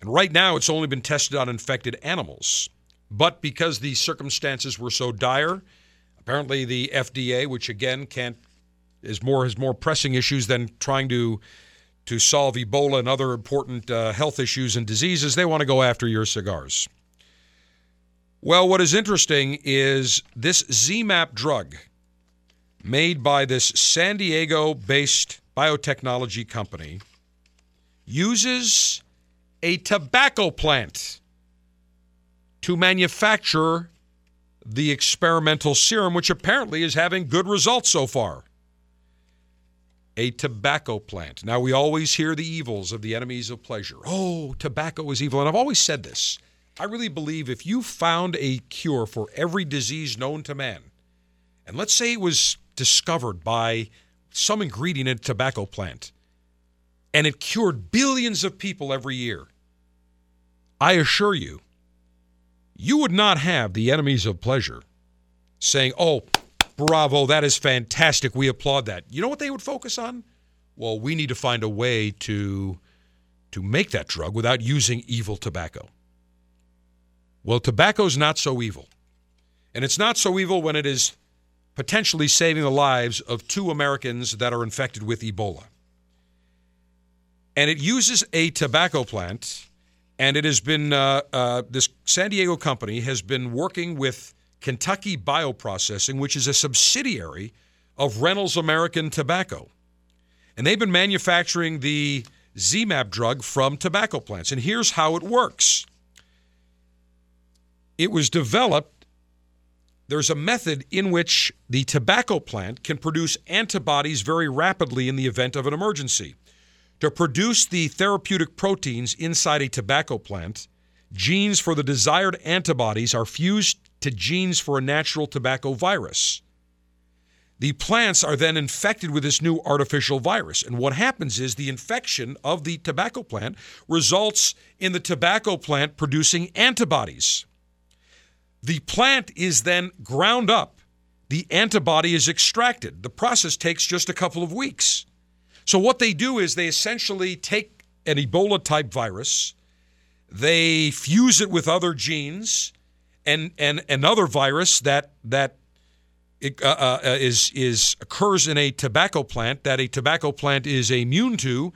And right now it's only been tested on infected animals. But because the circumstances were so dire, apparently the FDA, which again can't is more has more pressing issues than trying to to solve Ebola and other important uh, health issues and diseases, they want to go after your cigars. Well, what is interesting is this ZMapp drug made by this San Diego based biotechnology company uses a tobacco plant to manufacture the experimental serum, which apparently is having good results so far. A tobacco plant. Now, we always hear the evils of the enemies of pleasure. Oh, tobacco is evil. And I've always said this. I really believe if you found a cure for every disease known to man, and let's say it was discovered by some ingredient in a tobacco plant, and it cured billions of people every year, I assure you, you would not have the enemies of pleasure saying, oh, bravo, that is fantastic. We applaud that. You know what they would focus on? Well, we need to find a way to, to make that drug without using evil tobacco. Well, tobacco's not so evil. And it's not so evil when it is potentially saving the lives of two Americans that are infected with Ebola. And it uses a tobacco plant, and it has been, uh, uh, this San Diego company has been working with Kentucky Bioprocessing, which is a subsidiary of Reynolds American Tobacco. And they've been manufacturing the ZMapp drug from tobacco plants. And here's how it works it was developed, there's a method in which the tobacco plant can produce antibodies very rapidly in the event of an emergency. To produce the therapeutic proteins inside a tobacco plant, genes for the desired antibodies are fused to genes for a natural tobacco virus. The plants are then infected with this new artificial virus. And what happens is the infection of the tobacco plant results in the tobacco plant producing antibodies. The plant is then ground up. The antibody is extracted. The process takes just a couple of weeks. So, what they do is they essentially take an Ebola type virus, they fuse it with other genes and, and another virus that, that it, uh, uh, is, is occurs in a tobacco plant that a tobacco plant is immune to.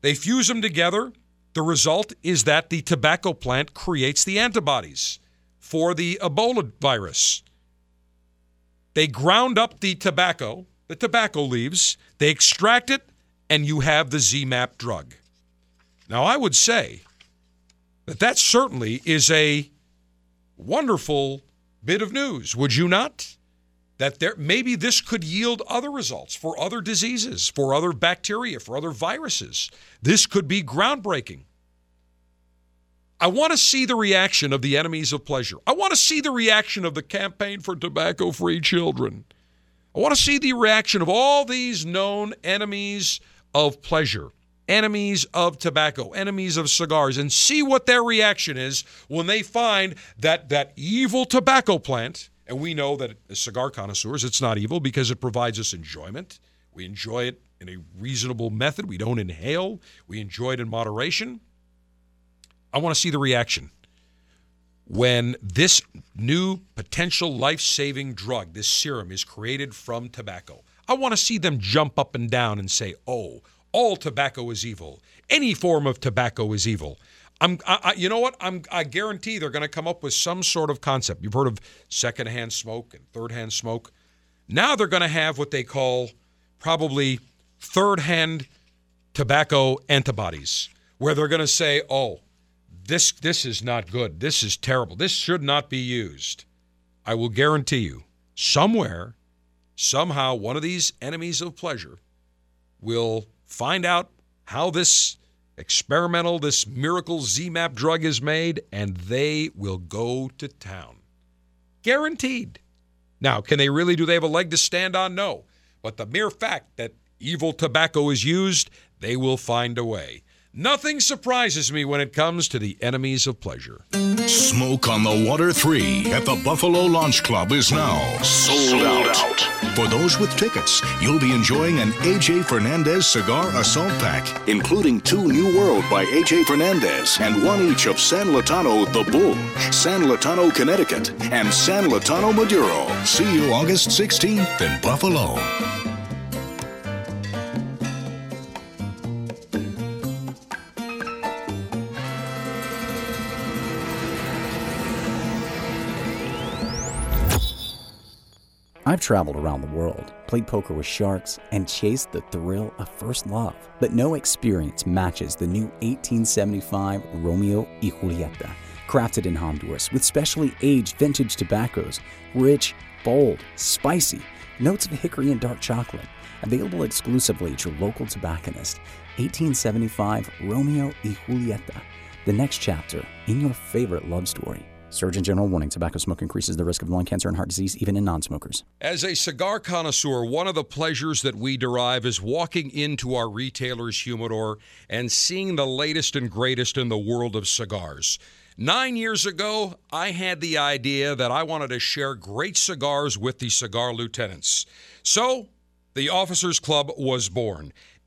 They fuse them together. The result is that the tobacco plant creates the antibodies for the Ebola virus. They ground up the tobacco, the tobacco leaves, they extract it, and you have the ZMapp drug. Now, I would say that that certainly is a wonderful bit of news, would you not? That there maybe this could yield other results for other diseases, for other bacteria, for other viruses. This could be groundbreaking. I want to see the reaction of the enemies of pleasure. I want to see the reaction of the campaign for tobacco free children. I want to see the reaction of all these known enemies of pleasure, enemies of tobacco, enemies of cigars, and see what their reaction is when they find that that evil tobacco plant, and we know that as cigar connoisseurs, it's not evil because it provides us enjoyment. We enjoy it in a reasonable method. We don't inhale. We enjoy it in moderation. I want to see the reaction when this new potential life saving drug, this serum, is created from tobacco. I want to see them jump up and down and say, oh, all tobacco is evil. Any form of tobacco is evil. I'm, I, you know what? I'm, I guarantee they're going to come up with some sort of concept. You've heard of secondhand smoke and third-hand smoke. Now they're going to have what they call probably third-hand tobacco antibodies, where they're going to say, "Oh, this this is not good. This is terrible. This should not be used. I will guarantee you, somewhere, somehow, one of these enemies of pleasure will find out how this experimental, this miracle ZMapp drug is made, and they will go to town. Guaranteed. Now, can they really do they have a leg to stand on? No. But the mere fact that evil tobacco is used, they will find a way. Nothing surprises me when it comes to the enemies of pleasure. Smoke on the Water 3 at the Buffalo Launch Club is now sold, Sold out. out. For those with tickets, you'll be enjoying an AJ Fernandez Cigar Assault Pack, including two New World by AJ Fernandez and one each of San Lotano The Bull, San Lotano Connecticut, and San Lotano Maduro. See you August 16th in Buffalo. I've traveled around the world, played poker with sharks, and chased the thrill of first love. But no experience matches the new 1875 Romeo y Julieta, crafted in Honduras with specially aged vintage tobaccos, rich, bold, spicy, notes of hickory and dark chocolate. Available exclusively at your local tobacconist. 1875 Romeo y Julieta, the next chapter in your favorite love story. Surgeon General warning tobacco smoke increases the risk of lung cancer and heart disease even in non smokers. As a cigar connoisseur, one of the pleasures that we derive is walking into our retailer's humidor and seeing the latest and greatest in the world of cigars. Nine years ago, I had the idea that I wanted to share great cigars with the cigar lieutenants. So, the Officers Club was born.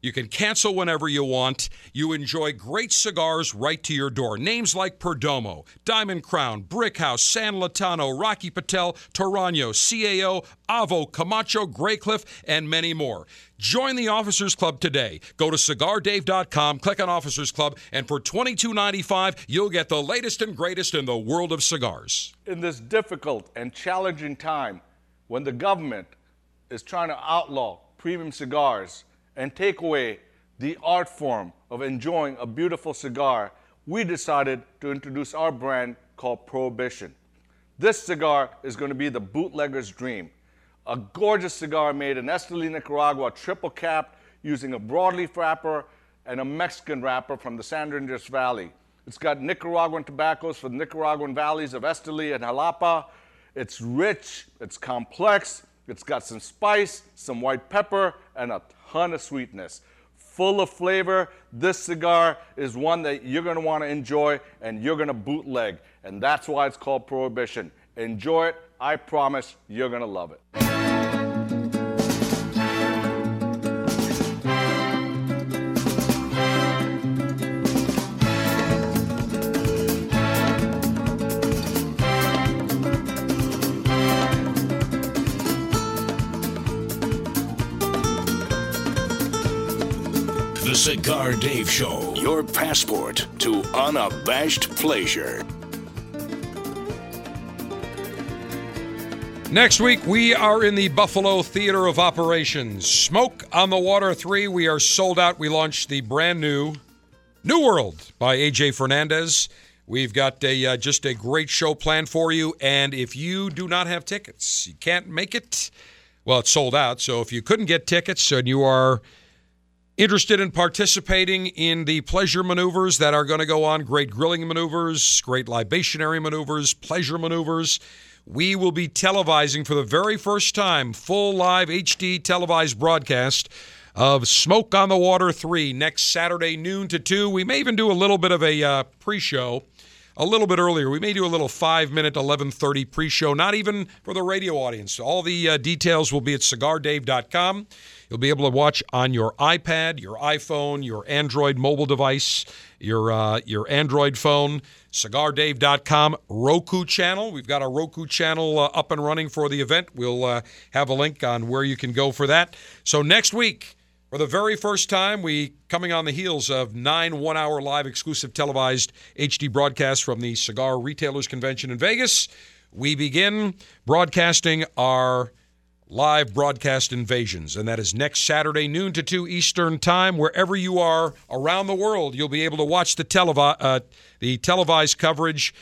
You can cancel whenever you want. You enjoy great cigars right to your door. Names like Perdomo, Diamond Crown, Brick House, San Lotano, Rocky Patel, Torano, CAO, Avo, Camacho, Graycliff, and many more. Join the Officers Club today. Go to cigardave.com, click on Officers Club, and for $22.95, you'll get the latest and greatest in the world of cigars. in this difficult and challenging time when the government is trying to outlaw premium cigars and take away the art form of enjoying a beautiful cigar, we decided to introduce our brand called Prohibition. This cigar is going to be the bootlegger's dream. A gorgeous cigar made in Esteli, Nicaragua, triple capped using a broadleaf wrapper and a Mexican wrapper from the San Andreas Valley. It's got Nicaraguan tobaccos from the Nicaraguan valleys of Esteli and Jalapa. It's rich, it's complex, it's got some spice, some white pepper, and a ton of sweetness. Full of flavor, this cigar is one that you're gonna wanna enjoy and you're gonna bootleg. And that's why it's called Prohibition. Enjoy it, I promise you're gonna love it. Cigar Dave Show, your passport to unabashed pleasure. Next week, we are in the Buffalo Theater of Operations. Smoke on the Water 3, we are sold out. We launched the brand new New World by AJ Fernandez. We've got a uh, just a great show planned for you, and if you do not have tickets, you can't make it. Well, it's sold out. So if you couldn't get tickets and you are interested in participating in the pleasure maneuvers that are going to go on, great grilling maneuvers, great libationary maneuvers, pleasure maneuvers, we will be televising for the very first time full live HD televised broadcast of Smoke on the Water 3 next Saturday noon to 2. We may even do a little bit of a uh, pre-show a little bit earlier. We may do a little 5-minute 11:30 pre-show, not even for the radio audience. All the uh, details will be at cigardave.com. You'll be able to watch on your iPad, your iPhone, your Android mobile device, your uh, your Android phone, cigardave.com Roku channel. We've got a Roku channel uh, up and running for the event. We'll uh, have a link on where you can go for that. So next week, for the very first time, we coming on the heels of nine one-hour live exclusive televised HD broadcasts from the Cigar Retailers Convention in Vegas. We begin broadcasting our live broadcast invasions, and that is next Saturday, noon to 2 Eastern Time. Wherever you are around the world, you'll be able to watch the, televi- uh, the televised coverage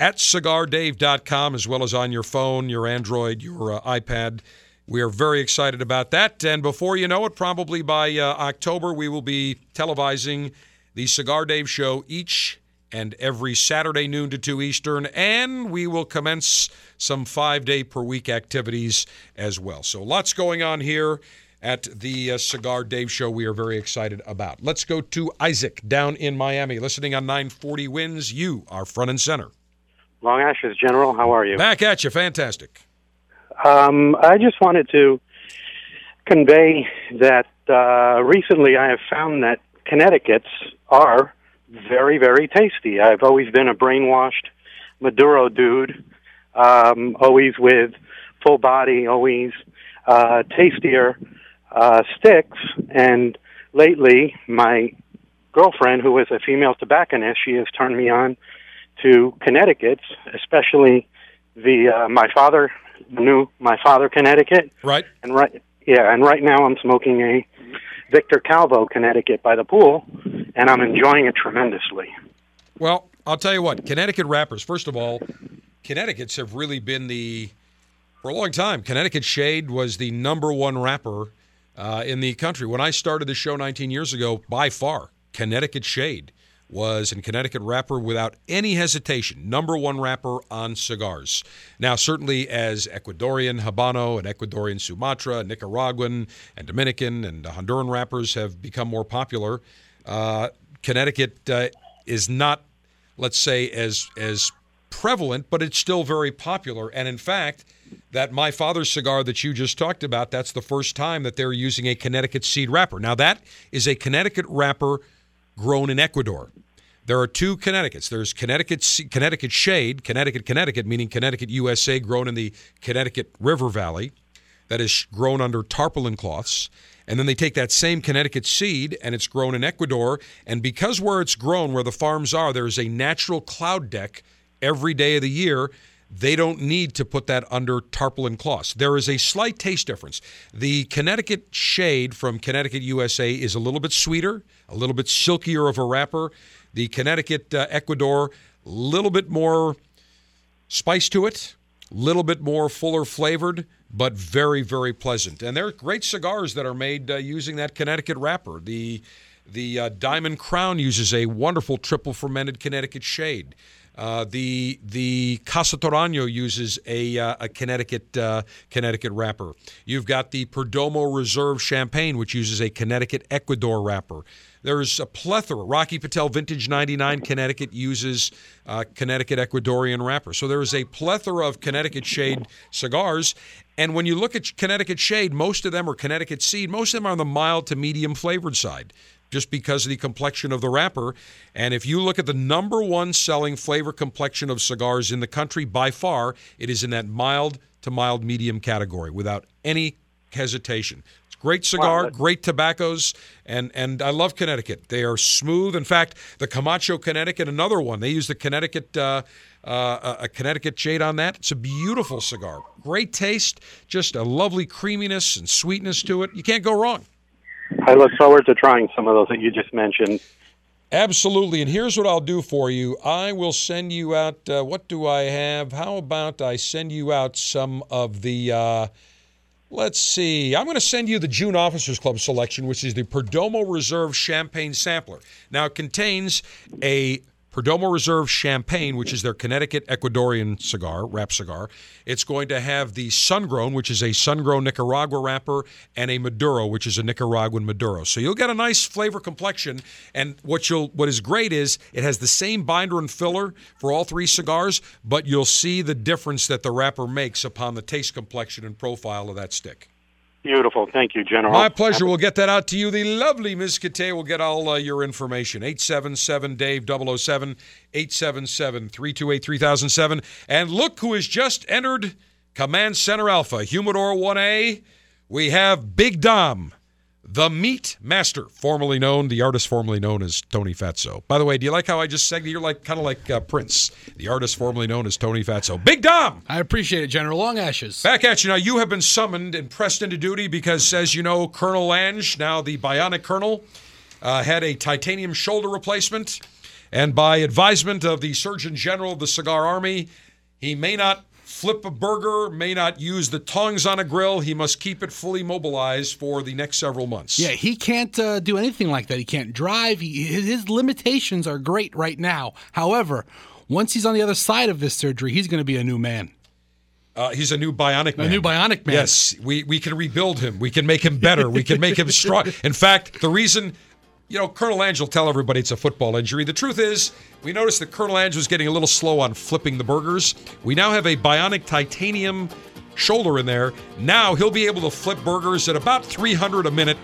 at cigardave.com as well as on your phone, your Android, your uh, iPad. We are very excited about that. And before you know it, probably by uh, October, we will be televising the Cigar Dave show each and every Saturday, noon to 2 Eastern. And we will commence some five day per week activities as well. So lots going on here at the uh, Cigar Dave show we are very excited about. Let's go to Isaac down in Miami, listening on 940 WINZ. You are front and center. Long Ashes, General. How are you? Back at you. Fantastic. Um, I just wanted to convey that uh, recently I have found that Connecticut's are very, very tasty. I've always been a brainwashed Maduro dude, um, always with full body, always uh, tastier uh, sticks. And lately, my girlfriend, who is a female tobacconist, she has turned me on to Connecticut's, especially the uh, my father knew my father Connecticut. Right. And right yeah, and right now I'm smoking a Victor Calvo Connecticut by the pool and I'm enjoying it tremendously. Well, I'll tell you what, Connecticut wrappers, first of all, Connecticut's have really been the for a long time. Connecticut Shade was the number one wrapper uh, in the country. When I started the show 19 years ago, by far, Connecticut Shade was in Connecticut wrapper without any hesitation, number one wrapper on cigars. Now, certainly as Ecuadorian Habano and Ecuadorian Sumatra, Nicaraguan and Dominican and Honduran wrappers have become more popular, uh, Connecticut uh, is not, let's say, as as prevalent, but it's still very popular. And in fact, that My Father's cigar that you just talked about, that's the first time that they're using a Connecticut seed wrapper. Now, that is a Connecticut wrapper grown in Ecuador. There are two Connecticut's. There's Connecticut Connecticut Shade, Connecticut, Connecticut, meaning Connecticut USA, grown in the Connecticut River Valley, that is grown under tarpaulin cloths. And then they take that same Connecticut seed and it's grown in Ecuador. And because where it's grown, where the farms are, there is a natural cloud deck every day of the year. They don't need to put that under tarpaulin cloths. There is a slight taste difference. The Connecticut shade from Connecticut USA is a little bit sweeter, a little bit silkier of a wrapper. The Connecticut uh, Ecuador, a little bit more spice to it, a little bit more fuller flavored, but very, very pleasant. And they're great cigars that are made uh, using that Connecticut wrapper. The the uh, Diamond Crown uses a wonderful triple fermented Connecticut shade. Uh, the the Casa Torano uses a, uh, a Connecticut uh, Connecticut wrapper. You've got the Perdomo Reserve Champagne, which uses a Connecticut Ecuador wrapper. There's a plethora. Rocky Patel Vintage 99 Connecticut uses uh, Connecticut Ecuadorian wrapper. So there is a plethora of Connecticut shade cigars. And when you look at Connecticut shade, most of them are Connecticut seed. Most of them are on the mild to medium flavored side just because of the complexion of the wrapper. And if you look at the number one selling flavor complexion of cigars in the country by far, it is in that mild to mild medium category without any hesitation. It's great cigar, wow, great tobaccos, and and I love Connecticut. They are smooth. In fact, the Camacho Connecticut, another one. They use the Connecticut. Uh, uh, a Connecticut shade on that. It's a beautiful cigar. Great taste, just a lovely creaminess and sweetness to it. You can't go wrong. I look forward to trying some of those that you just mentioned. Absolutely. And here's what I'll do for you I will send you out. Uh, what do I have? How about I send you out some of the. Uh, let's see. I'm going to send you the June Officers Club selection, which is the Perdomo Reserve Champagne Sampler. Now, it contains a Perdomo Reserve Champagne, which is their Connecticut Ecuadorian cigar, wrap cigar. It's going to have the Sungrown, which is a sun-grown Nicaragua wrapper, and a Maduro, which is a Nicaraguan Maduro. So you'll get a nice flavor complexion. And what you'll what is great is it has the same binder and filler for all three cigars, but you'll see the difference that the wrapper makes upon the taste complexion and profile of that stick. Beautiful. Thank you, General. My pleasure. We'll get that out to you. The lovely Ms. Kate will get all uh, your information. 877 Dave 007, 877 328 3007. And look who has just entered Command Center Alpha, Humidor 1A. We have Big Dom the Meat Master, formerly known, the artist formerly known as Tony Fatso. By the way, do you like how I just said you're like kind of like uh, Prince, the artist formerly known as Tony Fatso? Big Dom. I appreciate it, General Long Ashes. Back at you now. You have been summoned and pressed into duty because, as you know, Colonel Lange, now the Bionic Colonel, uh, had a titanium shoulder replacement, and by advisement of the Surgeon General of the Cigar Army, he may not flip a burger, may not use the tongs on a grill. He must keep it fully mobilized for the next several months. Yeah, he can't uh, do anything like that. He can't drive. He, his, his limitations are great right now. However, once he's on the other side of this surgery, he's going to be a new man. Uh, he's a new bionic man. A new bionic man. Yes, we, we can rebuild him. We can make him better. We can make him strong. In fact, the reason, you know, Colonel Ange will tell everybody it's a football injury. The truth is, we noticed that Colonel Ange was getting a little slow on flipping the burgers. We now have a bionic titanium shoulder in there. Now he'll be able to flip burgers at about 300 a minute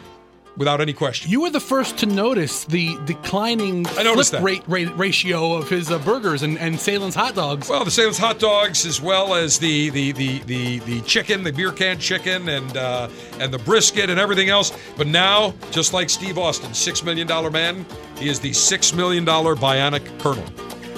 without any question. You were the first to notice the declining flip rate, rate ratio of his uh, burgers and, and Sahlen's hot dogs. Well, the Sahlen's hot dogs, as well as the the the the, the chicken, the beer can chicken, and uh, and the brisket and everything else. But now, just like Steve Austin, six million dollar man, he is the six million dollar bionic colonel.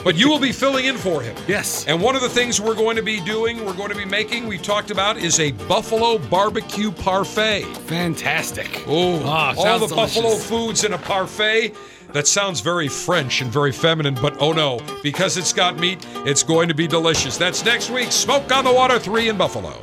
But you will be filling in for him. Yes. And one of the things we're going to be doing, we're going to be making, we've talked about, is a buffalo barbecue parfait. Fantastic. Oh, Ah, all the buffalo foods in a parfait. That sounds very French and very feminine, but oh no, because it's got meat, it's going to be delicious. That's next week. Smoke on the Water 3 in Buffalo.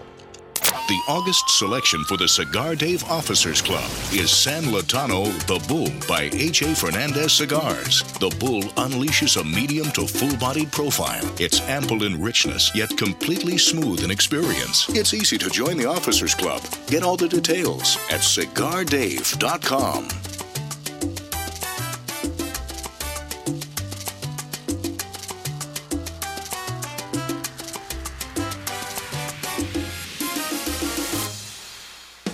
The August selection for the Cigar Dave Officers Club is San Lotano The Bull by A.J. Fernandez Cigars. The Bull unleashes a medium to full bodied profile. It's ample in richness, yet completely smooth in experience. It's easy to join the Officers Club. Get all the details at cigardave.com.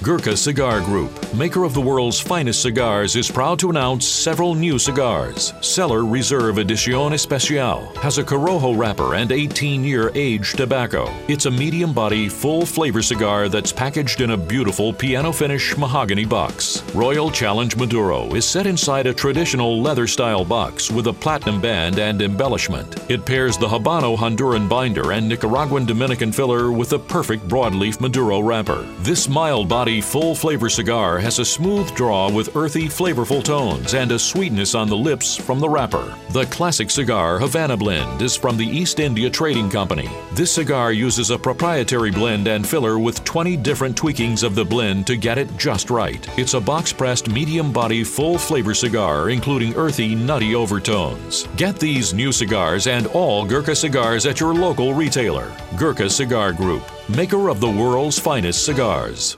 Gurkha Cigar Group, maker of the world's finest cigars, is proud to announce several new cigars. Cellar Reserve Edición Especial has a Corojo wrapper and 18 year aged tobacco. It's a medium body, full flavor cigar that's packaged in a beautiful piano finish mahogany box. Royal Challenge Maduro is set inside a traditional leather style box with a platinum band and embellishment. It pairs the Habano Honduran binder and Nicaraguan Dominican filler with a perfect broadleaf Maduro wrapper. This mild body full flavor cigar has a smooth draw with earthy, flavorful tones and a sweetness on the lips from the wrapper. The classic cigar Havana Blend is from the East India Trading Company. This cigar uses a proprietary blend and filler with 20 different tweakings of the blend to get it just right. It's a box pressed, medium body, full flavor cigar, including earthy, nutty overtones. Get these new cigars and all Gurkha cigars at your local retailer. Gurkha Cigar Group, maker of the world's finest cigars.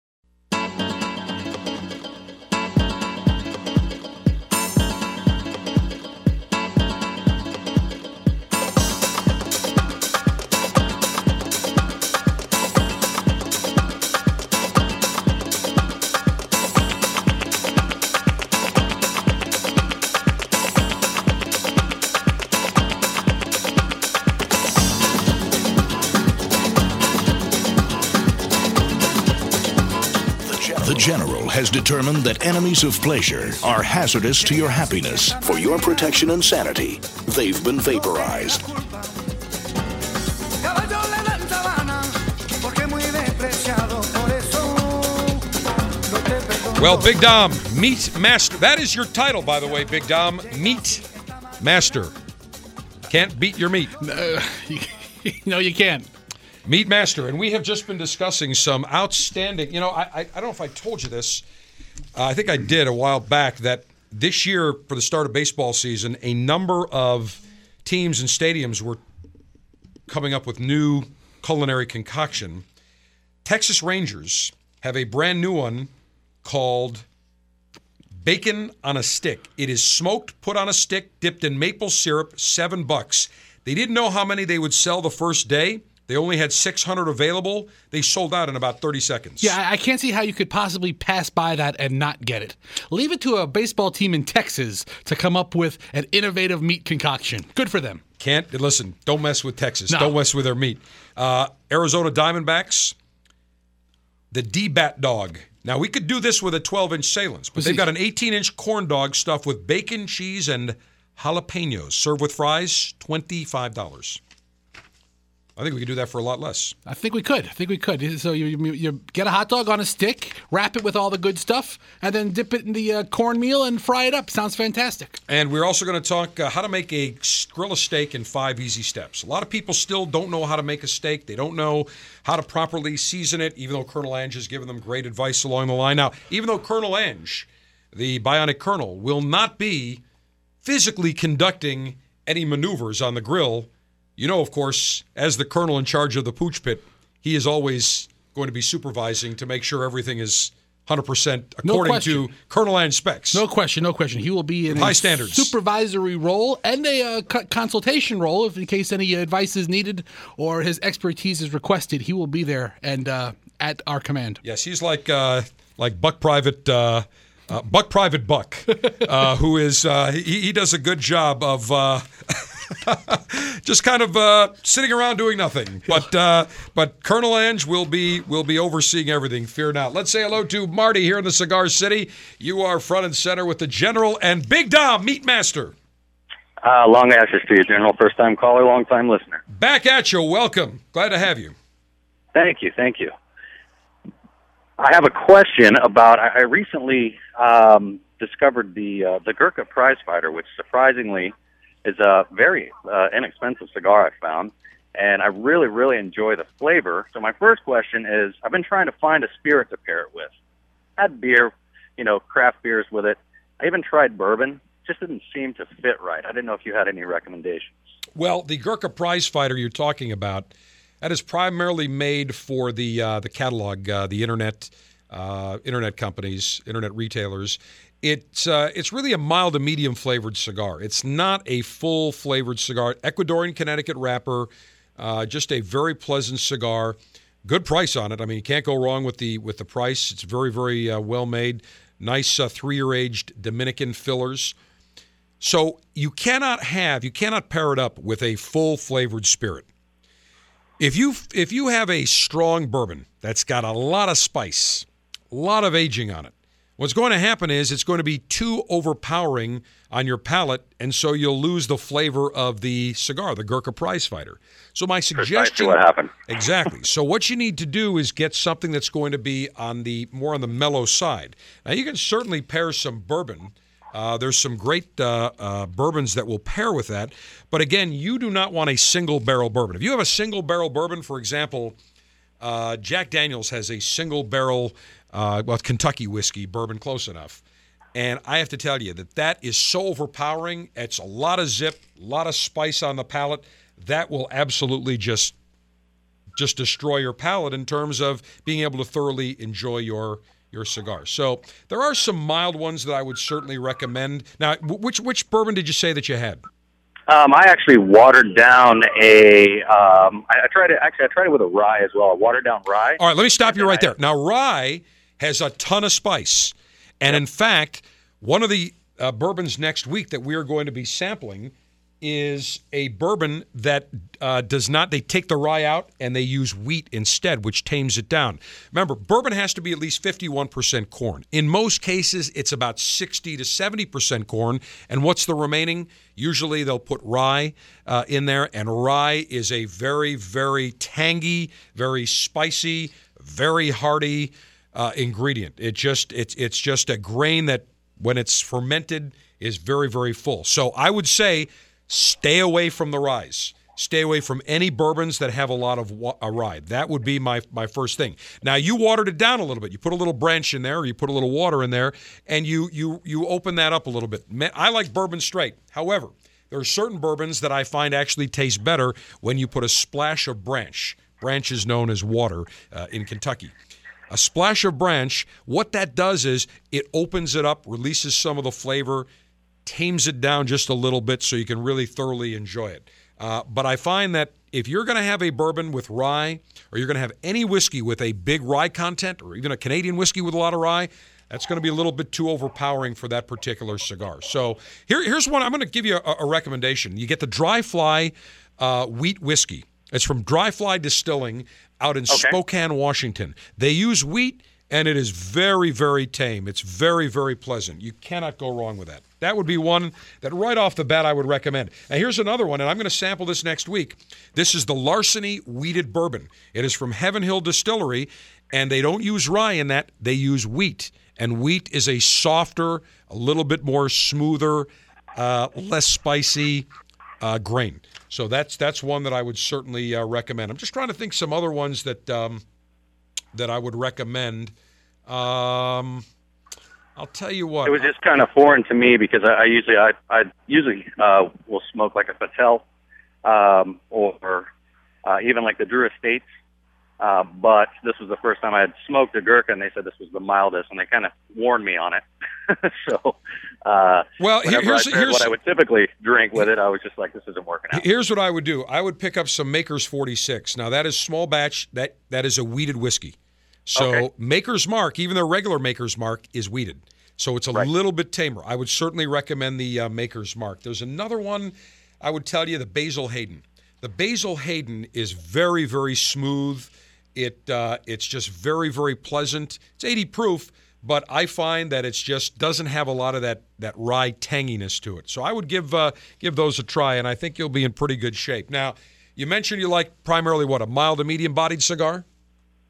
Determined that enemies of pleasure are hazardous to your happiness. For your protection and sanity, they've been vaporized. Caballo le dan sabana, porque muy despreciado, por eso no te perdono. Well, Big Dom, Meat Master. That is your title, by the way, Big Dom. Meat Master. Can't beat your meat. no, you can't. Meat Master. And we have just been discussing some outstanding, you know, I, I, I don't know if I told you this. Uh, I think I did a while back that this year, for the start of baseball season, a number of teams and stadiums were coming up with new culinary concoction. Texas Rangers have a brand new one called bacon on a stick. It is smoked, put on a stick, dipped in maple syrup, seven bucks. They didn't know how many they would sell the first day. They only had 600 available. They sold out in about 30 seconds. Yeah, I can't see how you could possibly pass by that and not get it. Leave it to a baseball team in Texas to come up with an innovative meat concoction. Good for them. Can't listen. Don't mess with Texas. No. Don't mess with their meat. Uh, Arizona Diamondbacks the D Bat Dog. Now, we could do this with a 12 inch Sahlen's, but they've got an 18 inch corn dog stuffed with bacon, cheese, and jalapenos. Served with fries, $25. I think we could do that for a lot less. I think we could. I think we could. So you, you, you get a hot dog on a stick, wrap it with all the good stuff, and then dip it in the uh, cornmeal and fry it up. Sounds fantastic. And we're also going to talk uh, how to make a grill a steak in five easy steps. A lot of people still don't know how to make a steak. They don't know how to properly season it, even though Colonel Ange has given them great advice along the line. Now, even though Colonel Ange, the bionic colonel, will not be physically conducting any maneuvers on the grill, you know, of course, as the colonel in charge of the pooch pit, he is always going to be supervising to make sure everything is 100% according question. to Colonel Ange specs. No question, no question. He will be in High a standards. supervisory role and a uh, co- consultation role if in case any advice is needed or his expertise is requested. He will be there and uh, at our command. Yes, he's like uh, like Buck Private uh, uh, Buck Private Buck, uh, who is uh, he, he does a good job of. Just kind of uh, sitting around doing nothing, but uh, but Colonel Ange will be will be overseeing everything. Fear not. Let's say hello to Marty here in the Cigar City. You are front and center with the General and Big Dom Meat Master. Uh, long ashes to you, General. First time caller, long time listener. Back at you. Welcome. Glad to have you. Thank you, thank you. I have a question about. I, I recently um, discovered the uh, the Gurkha Prize Fighter, which surprisingly is a very uh, inexpensive cigar. I found, and I really, really enjoy the flavor. So my first question is: I've been trying to find a spirit to pair it with. Had beer, you know, craft beers with it. I even tried bourbon. Just didn't seem to fit right. I didn't know if you had any recommendations. Well, the Gurkha Prize Fighter you're talking about, that is primarily made for the uh, the catalog, uh, the internet uh, internet companies, internet retailers. It's uh, it's really a mild to medium flavored cigar. It's not a full flavored cigar. Ecuadorian Connecticut wrapper, uh, just a very pleasant cigar. Good price on it. I mean, you can't go wrong with the with the price. It's very very uh, well made. Nice uh, three year aged Dominican fillers. So you cannot have, you cannot pair it up with a full flavored spirit. If you if you have a strong bourbon that's got a lot of spice, a lot of aging on it, what's going to happen is it's going to be too overpowering on your palate, and so you'll lose the flavor of the cigar, the Gurkha Prize Fighter. So my suggestion, what happened. exactly. So what you need to do is get something that's going to be on the more on the mellow side. Now you can certainly pair some bourbon. Uh, there's some great uh, uh, bourbons that will pair with that. But again, you do not want a single barrel bourbon. If you have a single barrel bourbon, for example, uh, Jack Daniels has a single barrel, uh, well, Kentucky whiskey bourbon, close enough. And I have to tell you that that is so overpowering. It's a lot of zip, a lot of spice on the palate. That will absolutely just just destroy your palate in terms of being able to thoroughly enjoy your your cigar. So there are some mild ones that I would certainly recommend. Now, which which bourbon did you say that you had? Um, I actually watered down a. Um, I, I tried it. Actually, I tried it with a rye as well. A watered down rye. All right, let me stop you right there. Now, rye has a ton of spice. And in fact, one of the uh, bourbons next week that we are going to be sampling is a bourbon that uh, does not, they take the rye out and they use wheat instead, which tames it down. Remember, bourbon has to be at least 51% corn. In most cases, it's about 60 to 70% corn. And what's the remaining? Usually they'll put rye uh, in there, and rye is a very, very tangy, very spicy, very hearty uh, ingredient. It just it's it's just a grain that when it's fermented is very very full. So I would say stay away from the ryes. Stay away from any bourbons that have a lot of wa- a rye. That would be my my first thing. Now you watered it down a little bit. You put a little branch in there, or you put a little water in there, and you you you open that up a little bit. I like bourbon straight. However, there are certain bourbons that I find actually taste better when you put a splash of branch. Branch is known as water uh, in Kentucky a splash of branch, what that does is it opens it up, releases some of the flavor, tames it down just a little bit so you can really thoroughly enjoy it. Uh, but I find that if you're going to have a bourbon with rye, or you're going to have any whiskey with a big rye content, or even a Canadian whiskey with a lot of rye, that's going to be a little bit too overpowering for that particular cigar. So here, here's one. I'm going to give you a, a recommendation. You get the Dry Fly uh, wheat whiskey. It's from Dry Fly Distilling out in Okay. Spokane, Washington. They use wheat, and it is very, very tame. It's very, very pleasant. You cannot go wrong with that. That would be one that right off the bat I would recommend. Now, here's another one, and I'm going to sample this next week. This is the Larceny Wheated Bourbon. It is from Heaven Hill Distillery, and they don't use rye in that, they use wheat. And wheat is a softer, a little bit more smoother, uh, less spicy uh, grain. So that's that's one that I would certainly uh, recommend. I'm just trying to think some other ones that um, that I would recommend. Um, I'll tell you what. It was just kind of foreign to me because I, I usually I, I usually uh, will smoke like a Patel um, or uh, even like the Drew Estates. Uh, but this was the first time I had smoked a Gurkha, and they said this was the mildest, and they kind of warned me on it. so, uh, Well, here- here's- here's- what I would typically drink with it, I was just like, this isn't working out. Here's what I would do. I would pick up some Maker's 46. Now that is small batch. That that is a wheated whiskey. So Maker's Mark, even their regular Maker's Mark, is wheated. So it's a little bit tamer. I would certainly recommend the uh, Maker's Mark. There's another one. I would tell you the Basil Hayden. The Basil Hayden is very very smooth. It uh, it's just very very pleasant. It's 80 proof, but I find that it's just doesn't have a lot of that that rye tanginess to it. So I would give uh, give those a try, and I think you'll be in pretty good shape. Now, you mentioned you like primarily what a mild to medium bodied cigar.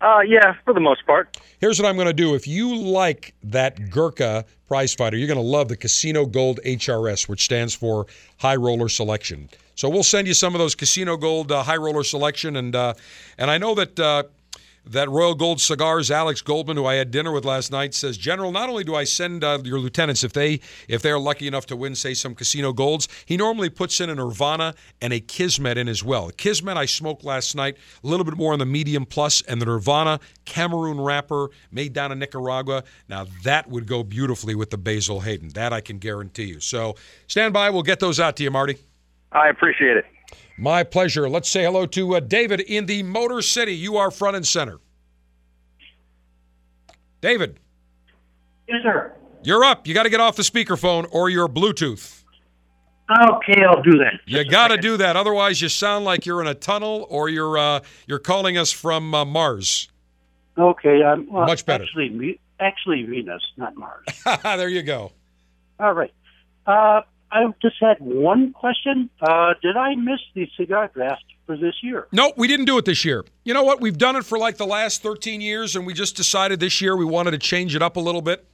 Uh, yeah, for the most part. Here's what I'm going to do. If you like that Gurkha prize fighter, you're going to love the Casino Gold HRS, which stands for High Roller Selection. So we'll send you some of those Casino Gold uh, High Roller Selection, and uh, and I know that. Uh, that Royal Gold Cigars, Alex Goldman, who I had dinner with last night, says, General, not only do I send uh, your lieutenants if they if they're lucky enough to win, say some Casino Golds, he normally puts in a Nirvana and a Kismet in as well. Kismet I smoked last night, a little bit more on the medium plus, and the Nirvana Cameroon wrapper made down in Nicaragua. Now that would go beautifully with the Basil Hayden. That I can guarantee you. So stand by. We'll get those out to you, Marty. I appreciate it. My pleasure. Let's say hello to uh, David in the Motor City. You are front and center. David, Yes, sir. you're up. You got to get off the speakerphone or your Bluetooth. Okay, I'll do that. You got to do that. Otherwise, you sound like you're in a tunnel or you're uh, you're calling us from uh, Mars. Okay, um, well, Much better. Actually, actually Venus, not Mars. there you go. All right. Uh, I just had one question. Uh, did I miss the cigar draft for this year? No, we didn't do it this year. You know what? We've done it for like the last 13 years, and we just decided this year we wanted to change it up a little bit.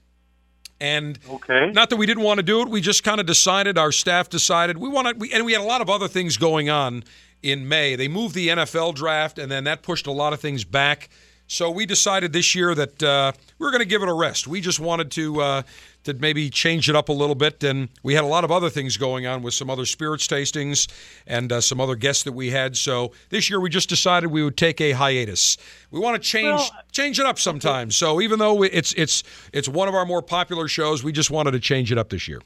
And okay. not that we didn't want to do it, we just kind of decided. Our staff decided we wanted, we, and we had a lot of other things going on in May. They moved the NFL draft, and then that pushed a lot of things back. So we decided this year that uh, we were going to give it a rest. We just wanted to uh, to maybe change it up a little bit, and we had a lot of other things going on with some other spirits tastings and uh, some other guests that we had. So this year we just decided we would take a hiatus. We want to change Well, change it up sometimes. So even though it's it's it's one of our more popular shows, we just wanted to change it up this year.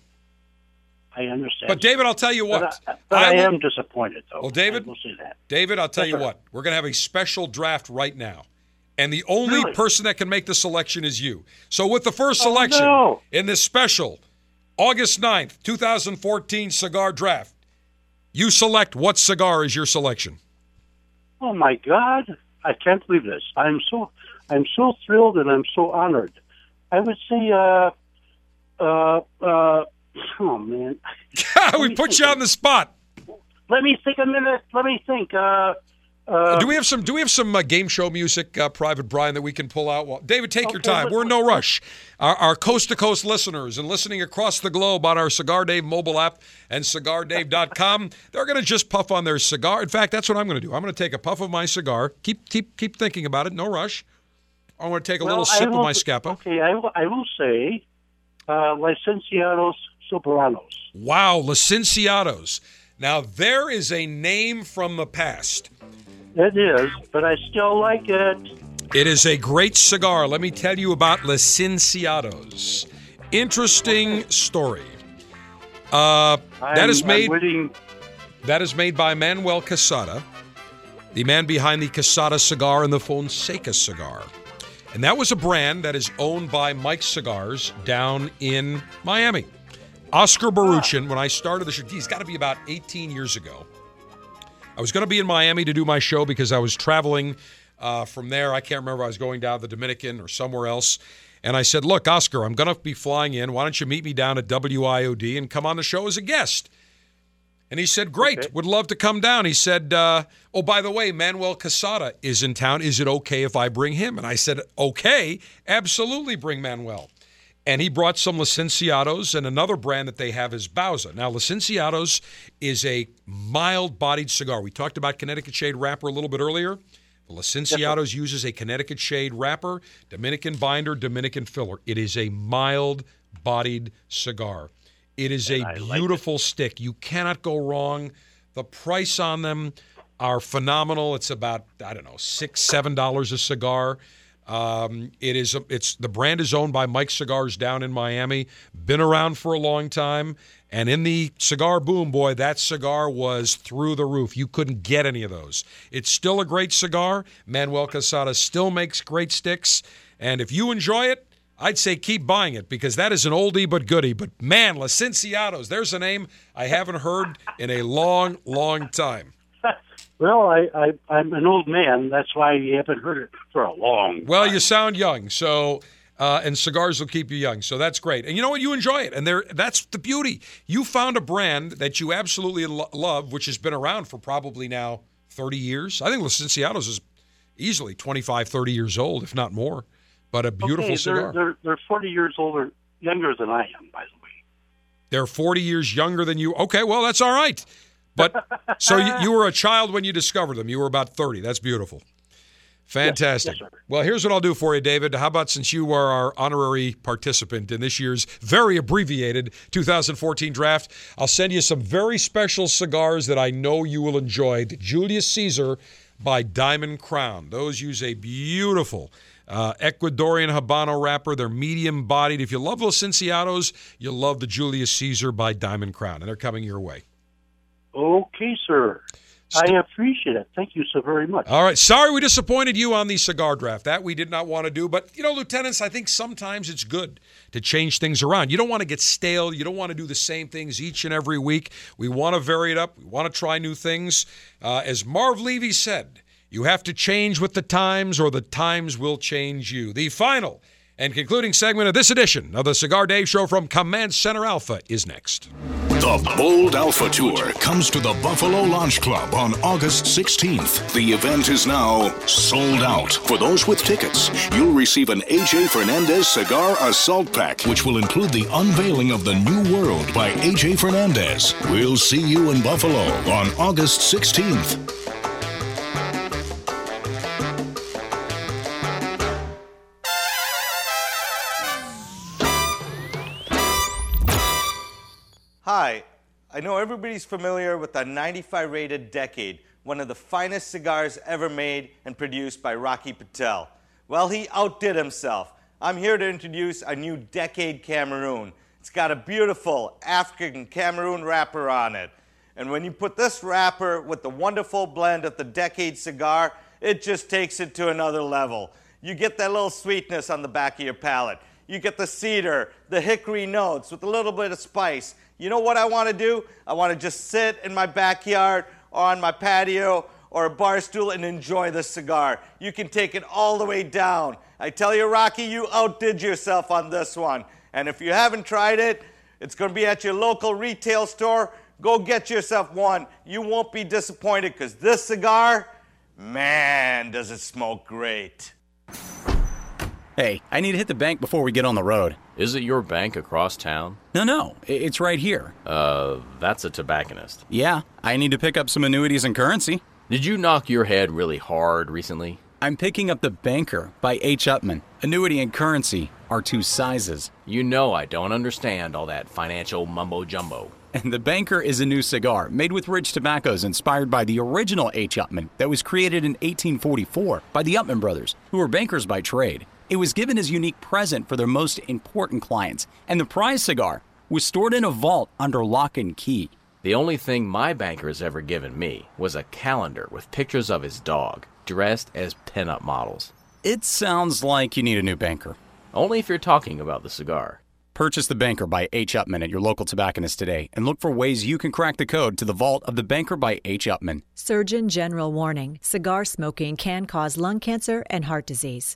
I understand. But David, I'll tell you what. But I, but I, will- am disappointed, though. Well, David, I will say that. David, I'll tell Yes, you sir. what. We're going to have a special draft right now. And the only Really? person that can make the selection is you. So with the first Oh, selection no. in this special August 9th, 2014 cigar draft, you select what cigar is your selection. Oh my God! I can't believe this. I'm so I'm so thrilled and I'm so honored. I would say, uh, uh, uh, oh man. we put you on the spot. Let me think a minute. Let me think. Uh, uh, do we have some? Do we have some uh, game show music, uh, Private Brian, that we can pull out? Well, David, take your time. We're in no rush. Our, our coast-to-coast listeners and listening across the globe on our Cigar Dave mobile app and CigarDave.com, they're going to just puff on their cigar. In fact, that's what I'm going to do. I'm going to take a puff of my cigar. Keep keep keep thinking about it. No rush. I want to take a well, little sip of my Scapa. Okay, I will, I will say, uh, Licenciados Soberanos. Wow, Licenciados. Now there is a name from the past. It is, but I still like it. It is a great cigar. Let me tell you about Licenciados. Interesting story. Uh, that is made. That is made by Manuel Quesada, the man behind the Quesada cigar and the Fonseca cigar. And that was a brand that is owned by Mike Cigars down in Miami. Oscar Boruchin, when I started the show, he's got to be about 18 years ago. I was going to be in Miami to do my show because I was traveling uh, from there. I can't remember. I was going down to the Dominican or somewhere else. And I said, Look, Oscar, I'm going to be flying in. Why don't you meet me down at WIOD and come on the show as a guest? And he said, Great, okay. would love to come down. He said, uh, Oh, by the way, Manuel Quesada is in town. Is it okay if I bring him? And I said, Okay, absolutely bring Manuel. And he brought some Licenciados, and another brand that they have is Bauza. Now, Licenciados is a mild bodied cigar. We talked about Connecticut Shade wrapper a little bit earlier. The Licenciados uses a Connecticut Shade wrapper, Dominican binder, Dominican filler. It is a mild bodied cigar. It is and a I beautiful like stick. You cannot go wrong. The price on them are phenomenal. It's about I don't know six seven dollars a cigar. Um, it is it's the brand is owned by Mike Cigars down in Miami. Been around for a long time, and in the cigar boom, boy, that cigar was through the roof. You couldn't get any of those. It's still a great cigar. Manuel Quesada still makes great sticks, and if you enjoy it, I'd say keep buying it because that is an oldie but goodie. But man, Licenciados, there's a name I haven't heard in a long, long time. Well, I, I I'm an old man. That's why you haven't heard it for a long. Well, you sound young, so uh, and cigars will keep you young, so that's great. And you know what? You enjoy it, and there that's the beauty. You found a brand that you absolutely lo- love, which has been around for probably now 30 years. I think Licenciados is easily 25, 30 years old, if not more but a beautiful okay, cigar. They're, they're, they're 40 years older, younger than I am, by the way. They're 40 years younger than you. Okay, well, that's all right. But so you, you, were a child when you discovered them. You were about 30. That's beautiful. Fantastic. Yes, yes, well, here's what I'll do for you, David. How about since you are our honorary participant in this year's very abbreviated 2014 draft, I'll send you some very special cigars that I know you will enjoy. The Julius Caesar by Diamond Crown. Those use a beautiful uh, Ecuadorian Habano wrapper. They're medium bodied. If you love Los Licenciados, you'll love the Julius Caesar by Diamond Crown, and they're coming your way. Okay, sir. I appreciate it. Thank you so very much. All right. Sorry we disappointed you on the cigar draft. That we did not want to do. But, you know, lieutenants, I think sometimes it's good to change things around. You don't want to get stale. You don't want to do the same things each and every week. We want to vary it up. We want to try new things. Uh, as Marv Levy said, you have to change with the times, or the times will change you. The final and concluding segment of this edition of the Cigar Dave Show from Command Center Alpha is next. The Bold Alpha Tour comes to the Buffalo Launch Club on August 16th. The event is now sold out. For those with tickets, you'll receive an AJ Fernandez Cigar Assault Pack, which will include the unveiling of the New World by AJ Fernandez. We'll see you in Buffalo on August 16th. Hi, I know everybody's familiar with the 95 rated Decade, one of the finest cigars ever made and produced by Rocky Patel. Well, he outdid himself. I'm here to introduce a new Decade Cameroon. It's got a beautiful African Cameroon wrapper on it. And when you put this wrapper with the wonderful blend of the Decade cigar, it just takes it to another level. You get that little sweetness on the back of your palate. You get the cedar, the hickory notes with a little bit of spice. You know what I want to do? I want to just sit in my backyard or on my patio or a bar stool and enjoy the cigar. You can take it all the way down. I tell you, Rocky, you outdid yourself on this one. And if you haven't tried it, it's going to be at your local retail store. Go get yourself one. You won't be disappointed because this cigar, man, does it smoke great. Hey, I need to hit the bank before we get on the road. Is it your bank across town? No, no, it's right here. Uh, that's a tobacconist. Yeah, I need to pick up some annuities and currency. Did you knock your head really hard recently? I'm picking up The Banker by H. Upmann. Annuity and currency are two sizes. You know I don't understand all that financial mumbo jumbo. And The Banker is a new cigar made with rich tobaccos inspired by the original H. Upmann that was created in 1844 by the Upmann brothers, who were bankers by trade. It was given as a unique present for their most important clients, and the prize cigar was stored in a vault under lock and key. The only thing my banker has ever given me was a calendar with pictures of his dog, dressed as pinup models. It sounds like you need a new banker. Only if you're talking about the cigar. Purchase The Banker by H. Upmann at your local tobacconist today and look for ways you can crack the code to the vault of The Banker by H. Upmann. Surgeon General warning cigar smoking can cause lung cancer and heart disease.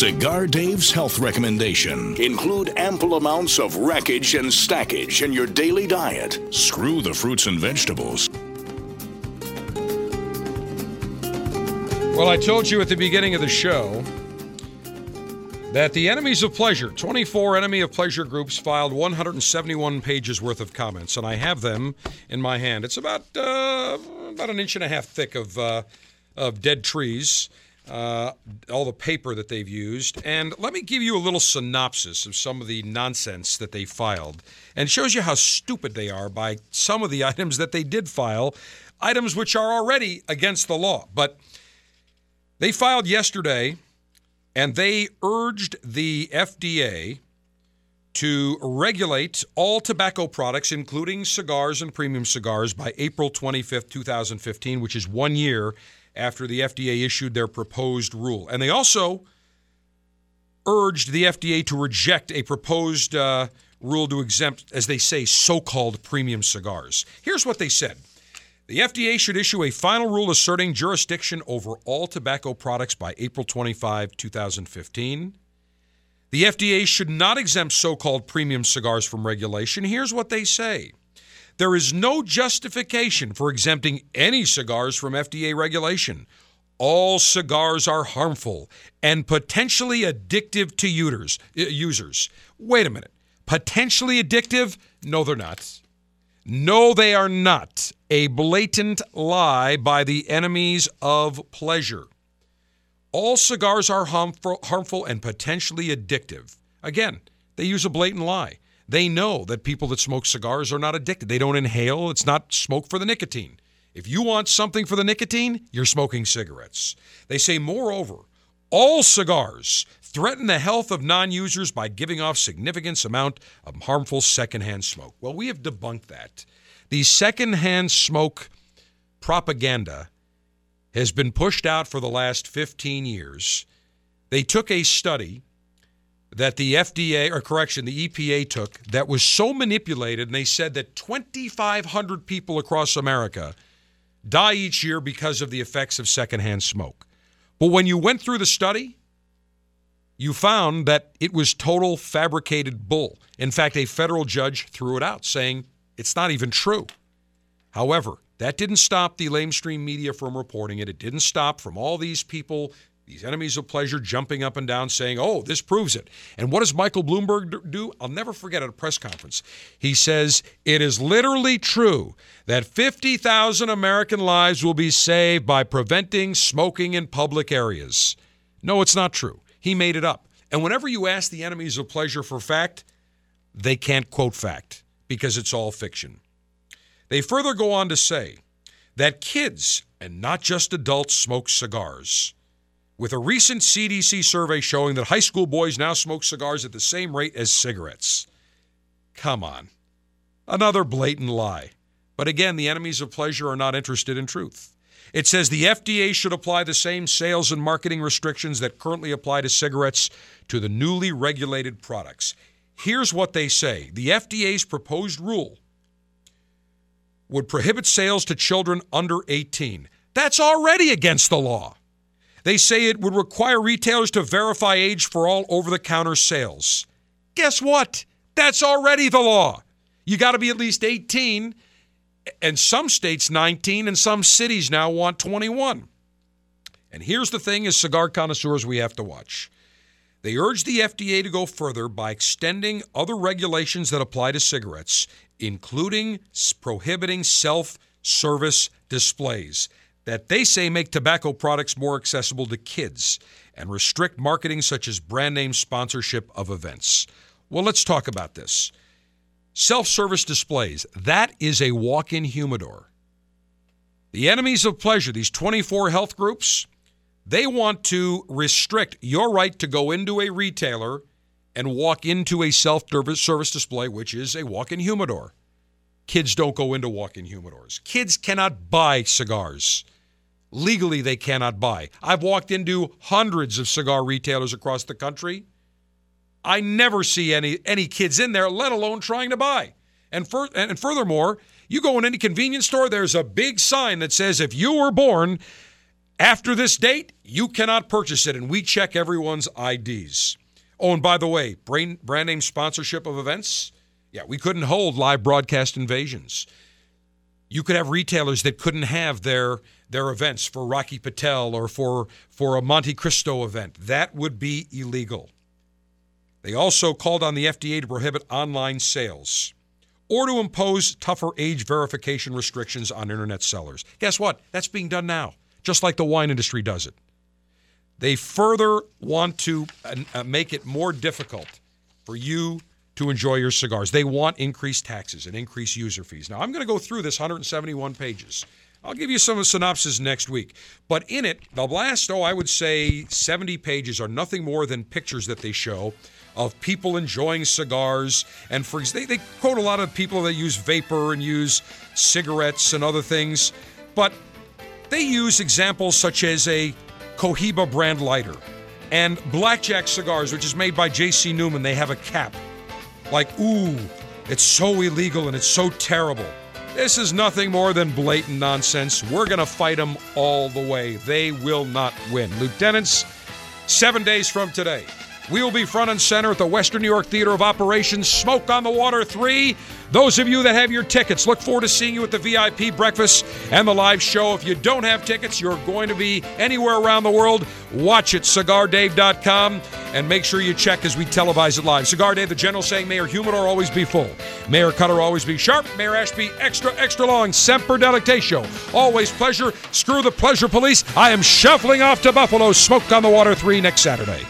Cigar Dave's health recommendation include ample amounts of wreckage and stackage in your daily diet. Screw the fruits and vegetables. Well, I told you at the beginning of the show that the enemies of pleasure, 24 enemy of pleasure groups, filed 171 pages worth of comments, and I have them in my hand. It's about uh, about an inch and a half thick of uh, of dead trees uh, all the paper that they've used. And let me give you a little synopsis of some of the nonsense that they filed. And it shows you how stupid they are by some of the items that they did file, items which are already against the law. But they filed yesterday and they urged the FDA to regulate all tobacco products, including cigars and premium cigars, by April 25th, 2015, which is one year after the FDA issued their proposed rule. And they also urged the FDA to reject a proposed uh, rule to exempt, as they say, so called premium cigars. Here's what they said. The FDA should issue a final rule asserting jurisdiction over all tobacco products by April 25, 2015. The FDA should not exempt so called premium cigars from regulation. Here's what they say there is no justification for exempting any cigars from FDA regulation. All cigars are harmful and potentially addictive to users. Uh, users. Wait a minute. Potentially addictive? No, they're not. No, they are not. A blatant lie by the enemies of pleasure. All cigars are harmful, harmful and potentially addictive. Again, they use a blatant lie. They know that people that smoke cigars are not addicted. They don't inhale, it's not smoke for the nicotine. If you want something for the nicotine, you're smoking cigarettes. They say, moreover, all cigars threaten the health of non-users by giving off significant amount of harmful secondhand smoke. Well, we have debunked that. The secondhand smoke propaganda has been pushed out for the last 15 years. They took a study that the FDA, or correction, the EPA took that was so manipulated, and they said that 2,500 people across America die each year because of the effects of secondhand smoke. But when you went through the study, you found that it was total fabricated bull. In fact, a federal judge threw it out, saying it's not even true. However, that didn't stop the lamestream media from reporting it. It didn't stop from all these people these enemies of pleasure jumping up and down saying, oh, this proves it. And what does Michael Bloomberg do? I'll never forget at a press conference. He says, it is literally true that 50,000 American lives will be saved by preventing smoking in public areas. No, it's not true. He made it up. And whenever you ask the enemies of pleasure for fact, they can't quote fact because it's all fiction. They further go on to say that kids, and not just adults, smoke cigars with a recent CDC survey showing that high school boys now smoke cigars at the same rate as cigarettes. Come on. Another blatant lie. But again, the enemies of pleasure are not interested in truth. It says the FDA should apply the same sales and marketing restrictions that currently apply to cigarettes to the newly regulated products. Here's what they say the FDA's proposed rule would prohibit sales to children under 18. That's already against the law. They say it would require retailers to verify age for all over the counter sales. Guess what? That's already the law. You got to be at least 18, and some states 19, and some cities now want 21. And here's the thing as cigar connoisseurs we have to watch. They urge the FDA to go further by extending other regulations that apply to cigarettes, including prohibiting self service displays that they say make tobacco products more accessible to kids and restrict marketing such as brand name sponsorship of events. Well, let's talk about this. Self service displays, that is a walk in humidor. The enemies of pleasure, these 24 health groups, they want to restrict your right to go into a retailer and walk into a self service display, which is a walk in humidor. Kids don't go into walk in humidors. Kids cannot buy cigars. Legally, they cannot buy. I've walked into hundreds of cigar retailers across the country. I never see any any kids in there, let alone trying to buy. And for, and furthermore, you go in any convenience store, there's a big sign that says if you were born after this date, you cannot purchase it, and we check everyone's IDs. Oh, and by the way, brand, brand name sponsorship of events. Yeah, we couldn't hold live broadcast invasions. You could have retailers that couldn't have their their events for Rocky Patel or for for a Montecristo event. That would be illegal. They also called on the FDA to prohibit online sales or to impose tougher age verification restrictions on internet sellers. Guess what? That's being done now, just like the wine industry does it. They further want to uh, make it more difficult for you to enjoy your cigars. They want increased taxes and increased user fees. Now, I'm going to go through this 171 pages. I'll give you some synopsis next week. But in it, the last, oh, I would say 70 pages are nothing more than pictures that they show of people enjoying cigars. And for they, they quote a lot of people that use vapor and use cigarettes and other things. But they use examples such as a Cohiba brand lighter. And Blackjack Cigars, which is made by J.C. Newman, they have a cap. Like, ooh, it's so illegal and it's so terrible. This is nothing more than blatant nonsense. We're going to fight them all the way. They will not win. Lieutenants, seven days from today, we will be front and center at the Western New York Theater of Operations, Smoke on the Water 3. Those of you that have your tickets, look forward to seeing you at the VIP breakfast and the live show. If you don't have tickets, you're going to be anywhere around the world. Watch it, cigardave.com, and make sure you check as we televise it live. Cigar Dave, the general saying, Mayor Humidor always be full. Mayor Cutter always be sharp. Mayor Ashby extra, extra long. Semper Delectatio. Always pleasure. Screw the pleasure police. I am shuffling off to Buffalo. Smoke on the Water 3 next Saturday.